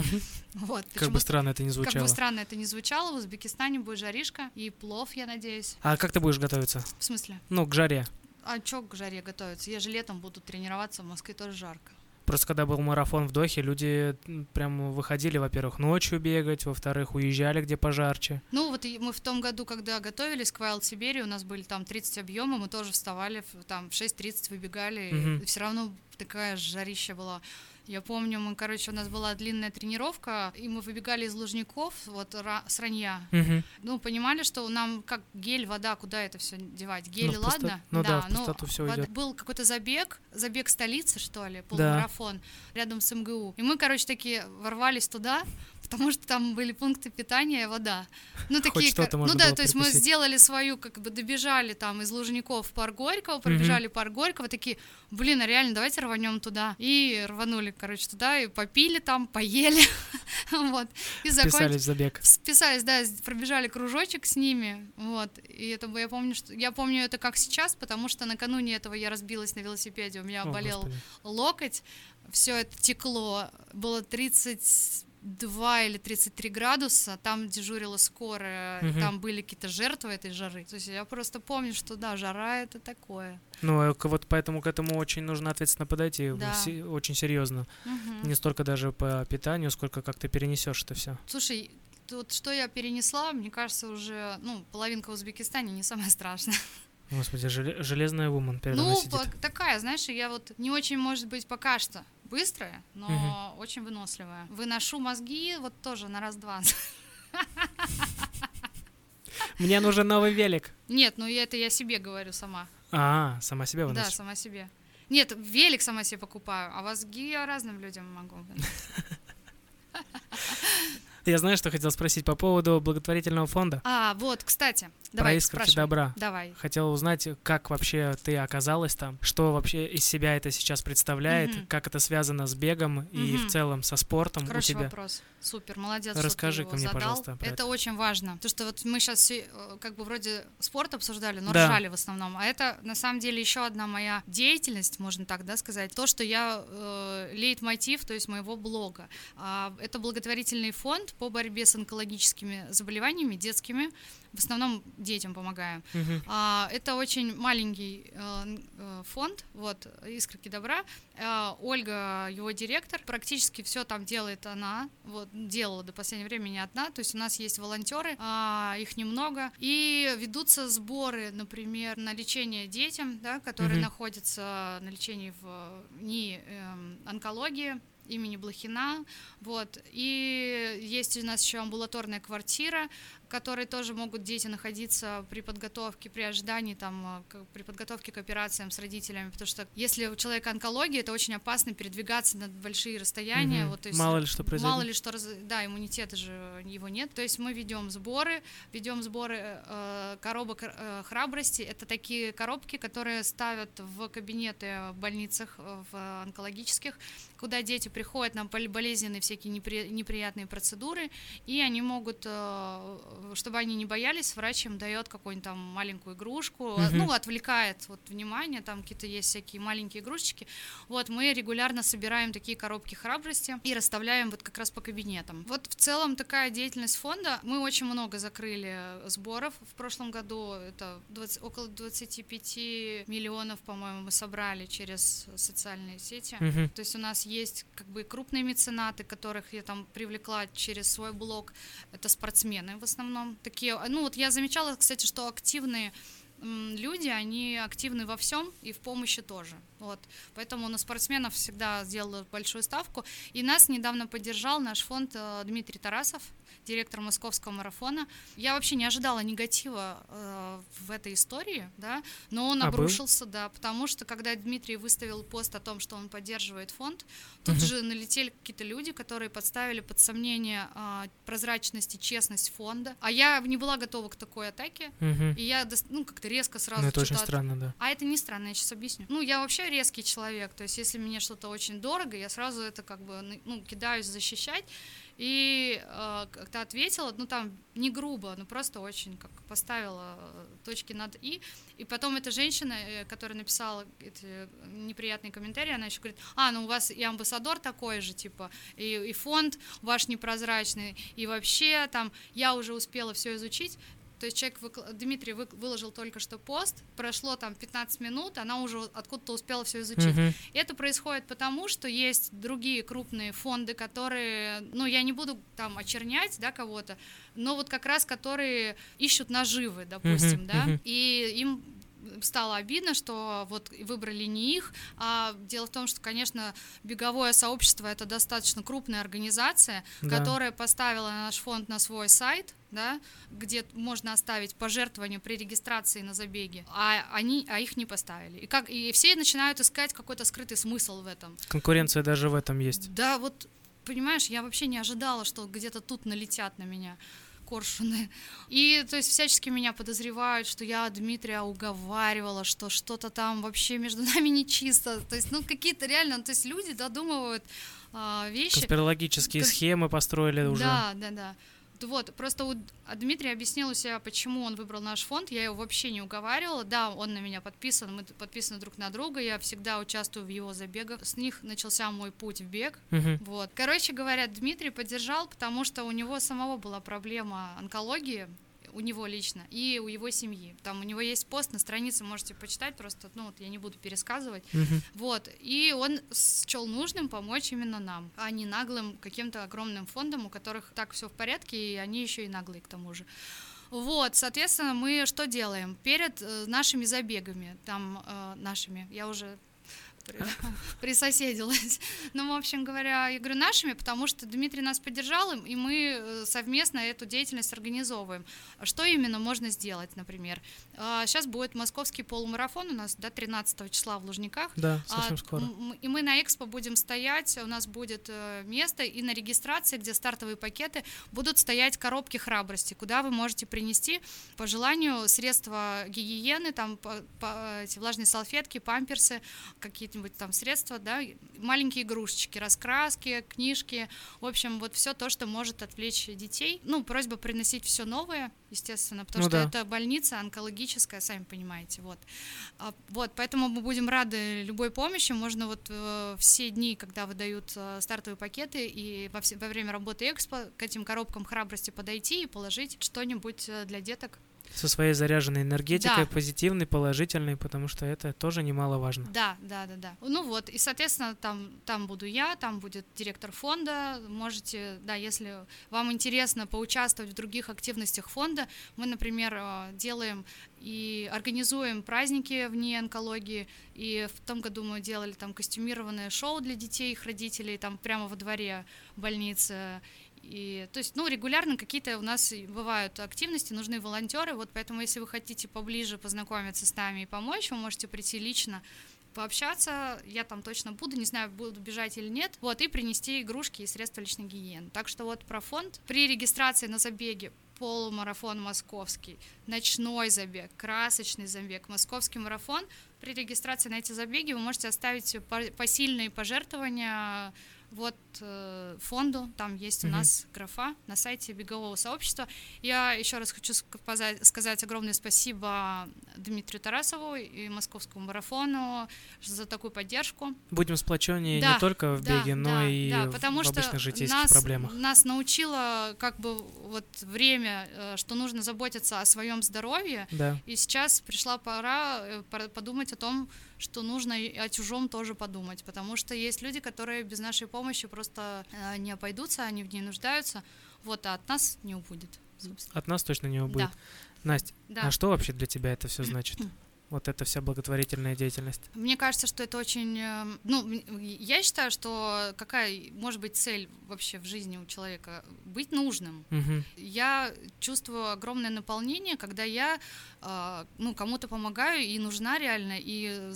Вот, Как бы странно это не как звучало. бы странно это не звучало, в Узбекистане будет жаришка и плов, я надеюсь. А как ты будешь готовиться? В смысле? Ну, к жаре. А чё к жаре готовиться? Я же летом буду тренироваться, в Москве тоже жарко. Просто когда был марафон в Дохе, люди прям выходили, во-первых, ночью бегать, во-вторых, уезжали где пожарче. Ну, вот мы в том году, когда готовились к Wild Сибири, у нас были там 30 объема, мы тоже вставали, там в 6.30 выбегали, Мгм. и все равно такая жарища была. Я помню, мы, короче, у нас была длинная тренировка, и мы выбегали из Лужников, вот ра- с ранья. Мгм. Ну, понимали, что нам как гель, вода, куда это все девать? Гель, Ну, в пусто- ладно? ну да, в пустоту всё вода- уйдет. Был какой-то забег, забег столицы, что ли, полумарафон, рядом с МГУ. И мы, короче, такие ворвались туда, потому что там были пункты питания и вода. Ну, такие, можно ну да, то есть мы сделали свою, как бы добежали там из Лужников в парк Горького, пробежали парк Горького, такие, блин, а реально, давайте рванем туда. И рванули, короче, туда, и попили там, поели, вот. И закончили. Забег. Списались, да, пробежали кружочек с ними, вот, и это я помню, что я помню это как сейчас, потому что накануне этого я разбилась на велосипеде, у меня О, болел Господи. локоть, все это текло, было 32 или 33 градуса, там дежурила скорая, Мгм. там были какие-то жертвы этой жары, то есть я просто помню, что да, жара это такое. Ну, э, вот поэтому к этому очень нужно ответственно подойти, Да. се- очень серьезно. Мгм. Не столько даже по питанию, сколько как ты перенесешь это все. Слушай, тут что я перенесла, мне кажется, уже, ну, половинка в Узбекистане не самое страшное. Господи, желе- железная вумен передо Ну, сидит. такая, знаешь, я вот не очень, может быть, пока что быстрая, но Мгм. очень выносливая. Выношу мозги вот тоже на раз-два. Мне нужен новый велик. Нет, ну это я себе говорю сама. А, сама себя Да, выносишь. сама себе. Нет, велик сама себе покупаю, а мозги я разным людям могу. Я знаю, что хотел спросить по поводу благотворительного фонда. А, вот, кстати, Про давай, искорки спрашивай. добра. Давай. Хотел узнать, как вообще ты оказалась там, что вообще из себя это сейчас представляет, Мгм. как это связано с бегом и Мгм. в целом со спортом у Хороший тебя. вопрос. Супер, молодец. Расскажи-ка его мне, задал. пожалуйста, про Это, это. очень важно. То, что вот мы сейчас как бы вроде спорт обсуждали, но Да. ржали в основном. А это на самом деле еще одна моя деятельность, можно так да, сказать. То, что я э, лейтмотив, то есть моего блога. А, это благотворительный фонд по борьбе с онкологическими заболеваниями детскими. В основном детям помогаю. Мгм. А, Это очень маленький э, э, фонд, вот, «Искорки добра». А, Ольга, его директор, практически все там делает она, вот, делала до последнего времени одна, то есть у нас есть волонтеры, а, их немного, и ведутся сборы, например, на лечение детям, да, которые Мгм. находятся на лечении в НИИ эм, онкологии, имени Блохина, вот, и есть у нас еще амбулаторная квартира, которой тоже могут дети находиться при подготовке, при ожидании, там, э, при подготовке к операциям с родителями, потому что если у человека онкология, это очень опасно передвигаться на большие расстояния, Мгм. вот, то есть Мало ли что произойдет. Мало ли что, раз- да, иммунитета же его нет. То есть мы ведем сборы, ведем сборы э, коробок э, храбрости. Это такие коробки, которые ставят в кабинеты в больницах, э, в онкологических, куда дети приходят на бол- болезненные всякие непри- неприятные процедуры, и они могут, э, чтобы они не боялись, врач им дает какую-нибудь там маленькую игрушку, Мгм. ну, отвлекает вот внимание, там какие-то есть всякие маленькие игрушечки. Вот мы регулярно собираем такие коробки храбрости и расставляем вот как раз по кабинетам. Вот в целом такая деятельность фонда. Мы очень много закрыли сборов в прошлом году. Это 20 около 25 миллионов, по-моему, мы собрали через социальные сети. Мгм. То есть у нас есть как бы крупные меценаты, которых я там привлекла через свой блог. Это спортсмены в основном. Такие, ну вот я замечала, кстати, что активные люди, они активны во всем и в помощи тоже. Вот. Поэтому на спортсменов всегда сделала большую ставку. И нас недавно поддержал наш фонд э, Дмитрий Тарасов, директор московского марафона. Я вообще не ожидала негатива э, в этой истории, да, но он А был? обрушился, да, потому что когда Дмитрий выставил пост о том, что он поддерживает фонд, тут Мгм. же налетели какие-то люди, которые подставили под сомнение а, прозрачность и честность фонда. А я не была готова к такой атаке, Мгм. и я ну как-то резко сразу Ну, это очень странно, да. а это не странно, я сейчас объясню. Ну, я вообще резкий человек, то есть если мне что-то очень дорого, я сразу это как бы, ну, кидаюсь защищать. И э, как-то ответила, ну, там, не грубо, но просто очень как поставила э, точки над «и». И потом эта женщина, э, которая написала эти неприятные комментарии, она еще говорит, а, ну, у вас и амбассадор такой же, типа, и, и фонд ваш непрозрачный, и вообще там я уже успела все изучить. То есть человек, выкла- Дмитрий вы- выложил только что пост, прошло там 15 минут, она уже откуда-то успела все изучить. Мгм. И Это происходит потому, что есть другие крупные фонды, которые, ну, я не буду там очернять, да, кого-то, но вот как раз которые ищут наживы, допустим, Мгм, да, мгм. и им стало обидно, что вот выбрали не их, а дело в том, что, конечно, беговое сообщество это достаточно крупная организация, Да. которая поставила наш фонд на свой сайт, да, где можно оставить пожертвования при регистрации на забеге, а они, а их не поставили. И как и все начинают искать какой-то скрытый смысл в этом. Конкуренция даже в этом есть. Да, вот понимаешь, я вообще не ожидала, что где-то тут налетят на меня коршуны. И, то есть, всячески меня подозревают, что я Дмитрия уговаривала, что что-то там вообще между нами нечисто. То есть, ну, какие-то реально, то есть, люди додумывают а, вещи. Конспирологические Кон- схемы построили уже. Да, да, да. Вот, просто у а Дмитрий объяснил у себя, почему он выбрал наш фонд. Я его вообще не уговаривала. Да, он на меня подписан, мы подписаны друг на друга. Я всегда участвую в его забегах. С них начался мой путь в бег. Мгм. Вот. Короче говоря, Дмитрий поддержал, потому что у него самого была проблема онкологии, у него лично, и у его семьи. Там у него есть пост на странице, можете почитать, просто, ну, вот я не буду пересказывать. Мгм. Вот, и он счел нужным помочь именно нам, а не наглым каким-то огромным фондам, у которых так все в порядке, и они еще и наглые к тому же. Вот, соответственно, мы что делаем? Перед э, нашими забегами, там, э, нашими, я уже присоседилась. Ну, в общем говоря, я говорю нашими, потому что Дмитрий нас поддержал, и мы э, совместно эту деятельность организовываем. Что именно можно сделать, например? Сейчас а, будет московский полумарафон у нас, да, 13 числа в Лужниках. Да, совсем а, скоро. И мы на Экспо будем стоять, у нас будет э, место, и на регистрации, где стартовые пакеты, будут стоять коробки храбрости, куда вы можете принести по желанию средства гигиены, там по, по, эти влажные салфетки, памперсы, какие-нибудь там средства, да, маленькие игрушечки, раскраски, книжки, в общем, вот все то, что может отвлечь детей. Ну, просьба приносить все новое, естественно, потому ну, что да. это больница онкологическая, сами понимаете, вот. А, вот, поэтому мы будем рады любой помощи, можно вот э, все дни, когда выдают э, стартовые пакеты и во, все, во время работы Экспо к этим коробкам храбрости подойти и положить что-нибудь э, для деток со своей заряженной энергетикой, Да. позитивной, положительной, потому что это тоже немаловажно. Да, да, да, да. Ну вот, и, соответственно, там, там буду я, там будет директор фонда. Можете, да, если вам интересно поучаствовать в других активностях фонда, мы, например, э, делаем и организуем праздники вне онкологии. И в том году мы делали там костюмированное шоу для детей, их родителей, там прямо во дворе больницы. И, то есть, ну, регулярно какие-то у нас бывают активности, нужны волонтеры, вот поэтому, если вы хотите поближе познакомиться с нами и помочь, вы можете прийти лично пообщаться, я там точно буду, не знаю, буду бежать или нет, вот, и принести игрушки и средства личной гигиены. Так что вот про фонд. При регистрации на забеге полумарафон московский, ночной забег, красочный забег, московский марафон. При регистрации на эти забеги вы можете оставить по- посильные пожертвования вот э, фонду, там есть у нас графа на сайте бегового сообщества. Я еще раз хочу сказать, сказать огромное спасибо Дмитрию Тарасову и московскому марафону за такую поддержку. Будем сплоченнее Да, не только в да, беге, но да, и да, в потому что обычных житейских нас, проблемах. Нас научило как бы вот время, э, что нужно заботиться о своем здоровье, Да. и сейчас пришла пора э, пора подумать о том, что нужно о чужом тоже подумать, потому что есть люди, которые без нашей помощи просто э, не обойдутся, они в ней нуждаются, вот, а от нас не убудет. собственно. От нас точно не убудет. Да, Настя, да. а что вообще для тебя это все значит? Вот эта вся благотворительная деятельность. Мне кажется, что это очень... э, Ну, я считаю, что какая может быть цель вообще в жизни у человека? Быть нужным. Мгм. Я чувствую огромное наполнение, когда я э, ну, кому-то помогаю и нужна реально, и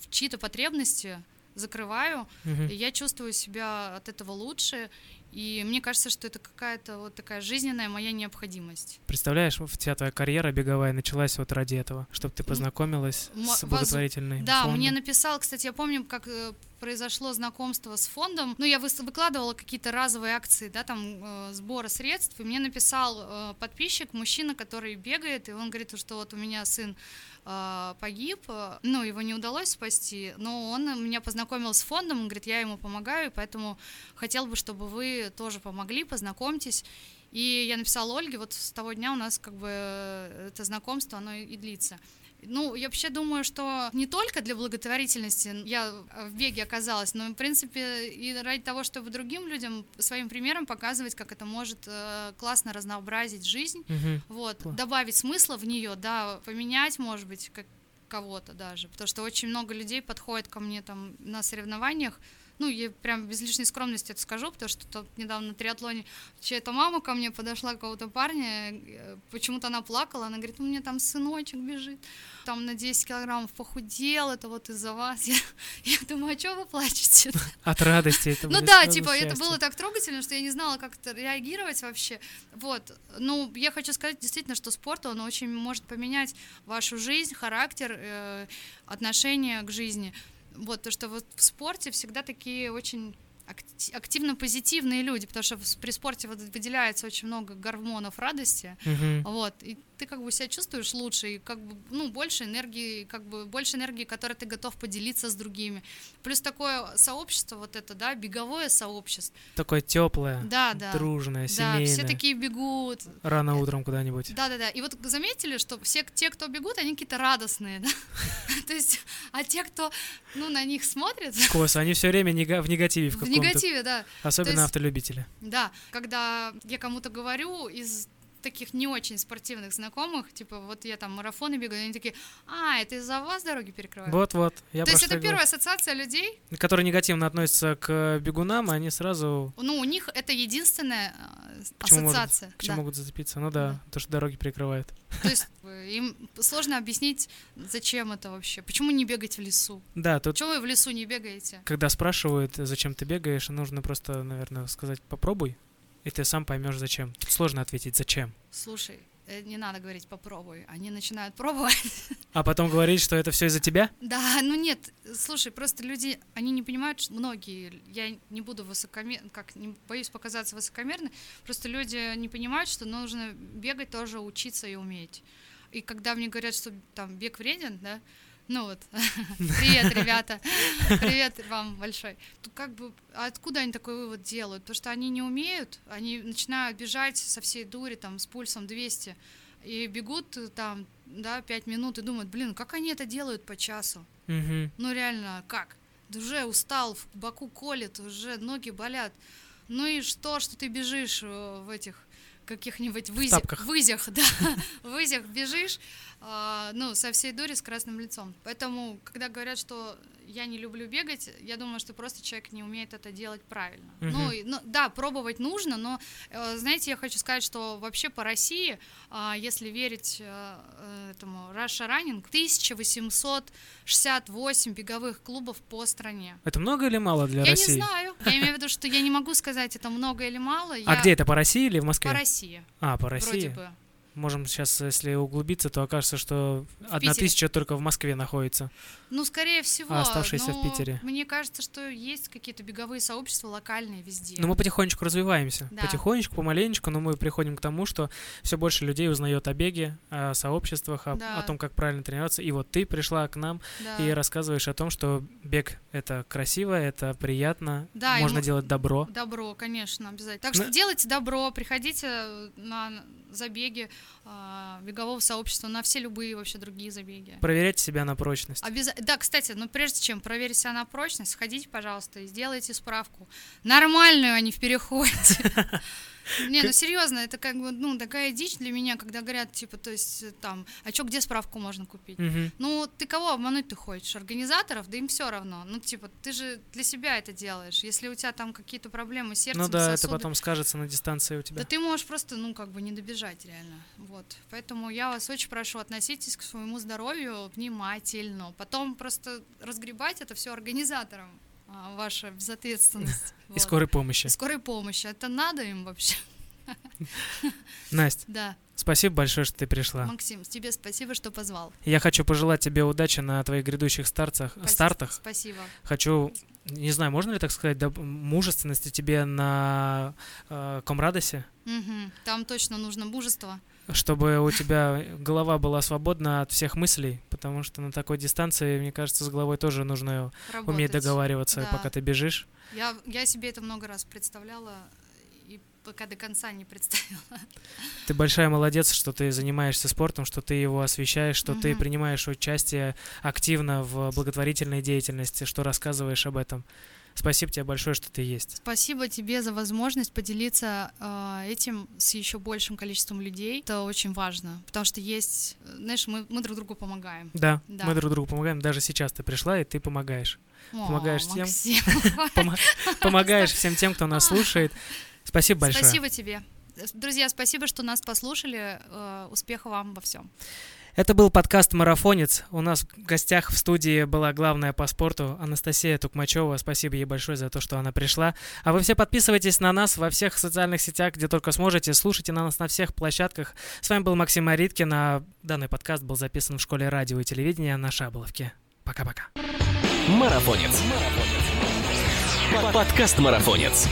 в чьи-то потребности закрываю, Мгм. и я чувствую себя от этого лучше, и мне кажется, что это какая-то вот такая жизненная моя необходимость. Представляешь, вот вся твоя карьера беговая началась вот ради этого, чтобы ты познакомилась м- с воз- благотворительной Да, фондом. мне написал, кстати, я помню, как э, произошло знакомство с фондом. Ну, я выкладывала какие-то разовые акции, да, там э, сбора средств, и мне написал э, подписчик, мужчина, который бегает, и он говорит, что вот у меня сын э, погиб, э, ну, его не удалось спасти, но он меня познакомил с фондом, он говорит, я ему помогаю, поэтому хотел бы, чтобы вы тоже помогли, познакомьтесь. И я написала Ольге, вот с того дня у нас как бы э, это знакомство, оно и длится. Ну, я вообще думаю, что не только для благотворительности я в беге оказалась, но, в принципе, и ради того, чтобы другим людям своим примером показывать, как это может э, классно разнообразить жизнь, Мгм. вот, Класс. добавить смысла в нее, да, поменять, может быть, как кого-то даже, потому что очень много людей подходит ко мне там на соревнованиях, ну, я прям без лишней скромности это скажу, потому что тут недавно на триатлоне чья-то мама ко мне подошла, какого-то парня, э, почему-то она плакала, она говорит, у меня там сыночек бежит, там на 10 килограммов похудел, это вот из-за вас. Я, я думаю, а что вы плачете? От радости это Ну да, типа, это счастье. было так трогательно, что я не знала, как это реагировать вообще. Вот. Ну, я хочу сказать действительно, что спорт, он очень может поменять вашу жизнь, характер, э, отношение к жизни. Вот, то, что вот в спорте всегда такие очень акти- активно позитивные люди, потому что при спорте выделяется очень много гормонов радости, Мгм. вот, и ты как бы себя чувствуешь лучше, и как бы, ну, больше энергии, как бы больше энергии, которой ты готов поделиться с другими. Плюс такое сообщество, вот это, да, беговое сообщество. Такое теплое, Да, да. дружное, Да, семейное. все такие бегут. Рано утром куда-нибудь. Да, да, да. И вот заметили, что все те, кто бегут, они какие-то радостные, да? То есть, а те, кто, ну, на них смотрят, Кос, они все время в негативе в в каком-то. Негативе, да. Особенно есть- автолюбители. Да, когда я кому-то говорю из таких не очень спортивных знакомых, типа, вот я там марафоны бегаю, они такие, а, это из-за вас дороги перекрывают? Вот-вот. Я То есть это первая ассоциация людей, Которые негативно относятся к бегунам, они сразу ну, у них это единственная э, к чему, может- ассоциация. к чему да. могут зацепиться. Ну да, то, что дороги перекрывают. То есть э, им сложно объяснить, зачем это вообще, почему не бегать в лесу. Да, тут Чего вы в лесу не бегаете? когда спрашивают, зачем ты бегаешь, нужно просто, наверное, сказать попробуй, и ты сам поймешь зачем. Тут сложно ответить зачем. Слушай, э, не надо говорить попробуй. Они начинают пробовать. А потом говорить, что это все из-за тебя? Да, ну нет, слушай, просто люди, они не понимают, что многие, я не буду высокомер, как не боюсь показаться высокомерной, просто люди не понимают, что нужно бегать тоже учиться и уметь. И когда мне говорят, что там бег вреден, да, ну вот, привет, ребята, привет вам большой. То как бы, откуда они такой вывод делают? Потому что они не умеют, они начинают бежать со всей дури, там, с пульсом 200, и бегут э, там, да, 5 минут, и думают, блин, как они это делают по часу? Мгм. Ну реально, как? Ты уже устал, в боку колет, уже ноги болят. Ну и что, что ты бежишь э, в этих каких-нибудь вызях, вызях, да, вызях бежишь, ну, со всей дури с красным лицом. Поэтому, когда говорят, что я не люблю бегать, я думаю, что просто человек не умеет это делать правильно. Мгм. Ну, и- ну, да, пробовать нужно, но, э, знаете, я хочу сказать, что вообще по России, а, если верить э, этому Russia Running, 1868 беговых клубов по стране. Это много или мало для я России? не знаю. Я имею в виду, что я не могу сказать, это много или мало. А Я где это, по России или в Москве? По России, А, по вроде России. бы. Можем сейчас, если углубиться, то окажется, что одна тысяча только в Москве находится. Ну, скорее всего. А оставшиеся в Питере? Мне кажется, что есть какие-то беговые сообщества локальные везде. Но мы потихонечку развиваемся. Да. Потихонечку, помаленечку, но мы приходим к тому, что все больше людей узнает о беге, о сообществах, о, Да. о том, как правильно тренироваться. И вот ты пришла к нам Да. и рассказываешь о том, что бег это красиво, это приятно, Да, можно мы- делать добро. Добро, конечно, обязательно. Так Ну- что делайте добро, приходите на забеги бегового сообщества, на все любые вообще другие забеги. Проверять себя на прочность. Обяза- Да, кстати, но прежде чем проверить себя на прочность, сходите, пожалуйста, и сделайте справку. Нормальную, а не в переходе. Не, ну серьезно, это как бы, ну, такая дичь для меня, когда говорят, типа, то есть, э, там, а чё, где справку можно купить? Мгм. Ну, ты кого обмануть ты хочешь? Организаторов? Да им все равно. Ну, типа, ты же для себя это делаешь. Если у тебя там какие-то проблемы с сердцем, Ну да, это сосуды, потом скажется на дистанции у тебя. да ты можешь просто, ну, как бы не добежать реально. Вот. Поэтому я вас очень прошу, относитесь к своему здоровью внимательно. Потом просто разгребать это все организаторам. А, Ваша безответственность. И скорой помощи. Скорой помощи. Это надо им вообще. Настя, Да. спасибо большое, что ты пришла. Максим, тебе спасибо, что позвал. Я хочу пожелать тебе удачи на твоих грядущих старцах, Спаси- стартах. Спасибо. Хочу, не знаю, можно ли так сказать, да, мужественности тебе на э, Комрадосе, Мгм. Там точно нужно мужество. чтобы у тебя голова была свободна от всех мыслей, потому что на такой дистанции, мне кажется, с головой тоже нужно уметь Работать. договариваться, Да. пока ты бежишь. Я, я себе это много раз представляла, пока до конца не представила. Ты большая молодец, что ты занимаешься спортом, что ты его освещаешь, что ты Мгм. принимаешь участие активно в благотворительной деятельности, что рассказываешь об этом. Спасибо тебе большое, что ты есть. Спасибо тебе за возможность поделиться э, этим с еще большим количеством людей. Это очень важно, потому что есть, знаешь, мы, мы друг другу помогаем. Да, Да. мы друг другу помогаем. Даже сейчас ты пришла, и ты помогаешь. О, Помогаешь тем, Максим, Пома- Помогаешь всем тем, кто нас слушает. Спасибо большое. Спасибо тебе. Друзья, спасибо, что нас послушали. Э, Успеха вам во всем. Это был подкаст «Марафонец». У нас в гостях в студии была главная по спорту Анастасия Тукмачева. Спасибо ей большое за то, что она пришла. А вы все подписывайтесь на нас во всех социальных сетях, где только сможете. Слушайте на нас на всех площадках. С вами был Максим Ариткин, а данный подкаст был записан в школе радио и телевидения на Шаболовке. Пока-пока. Марафонец. Подкаст Марафонец.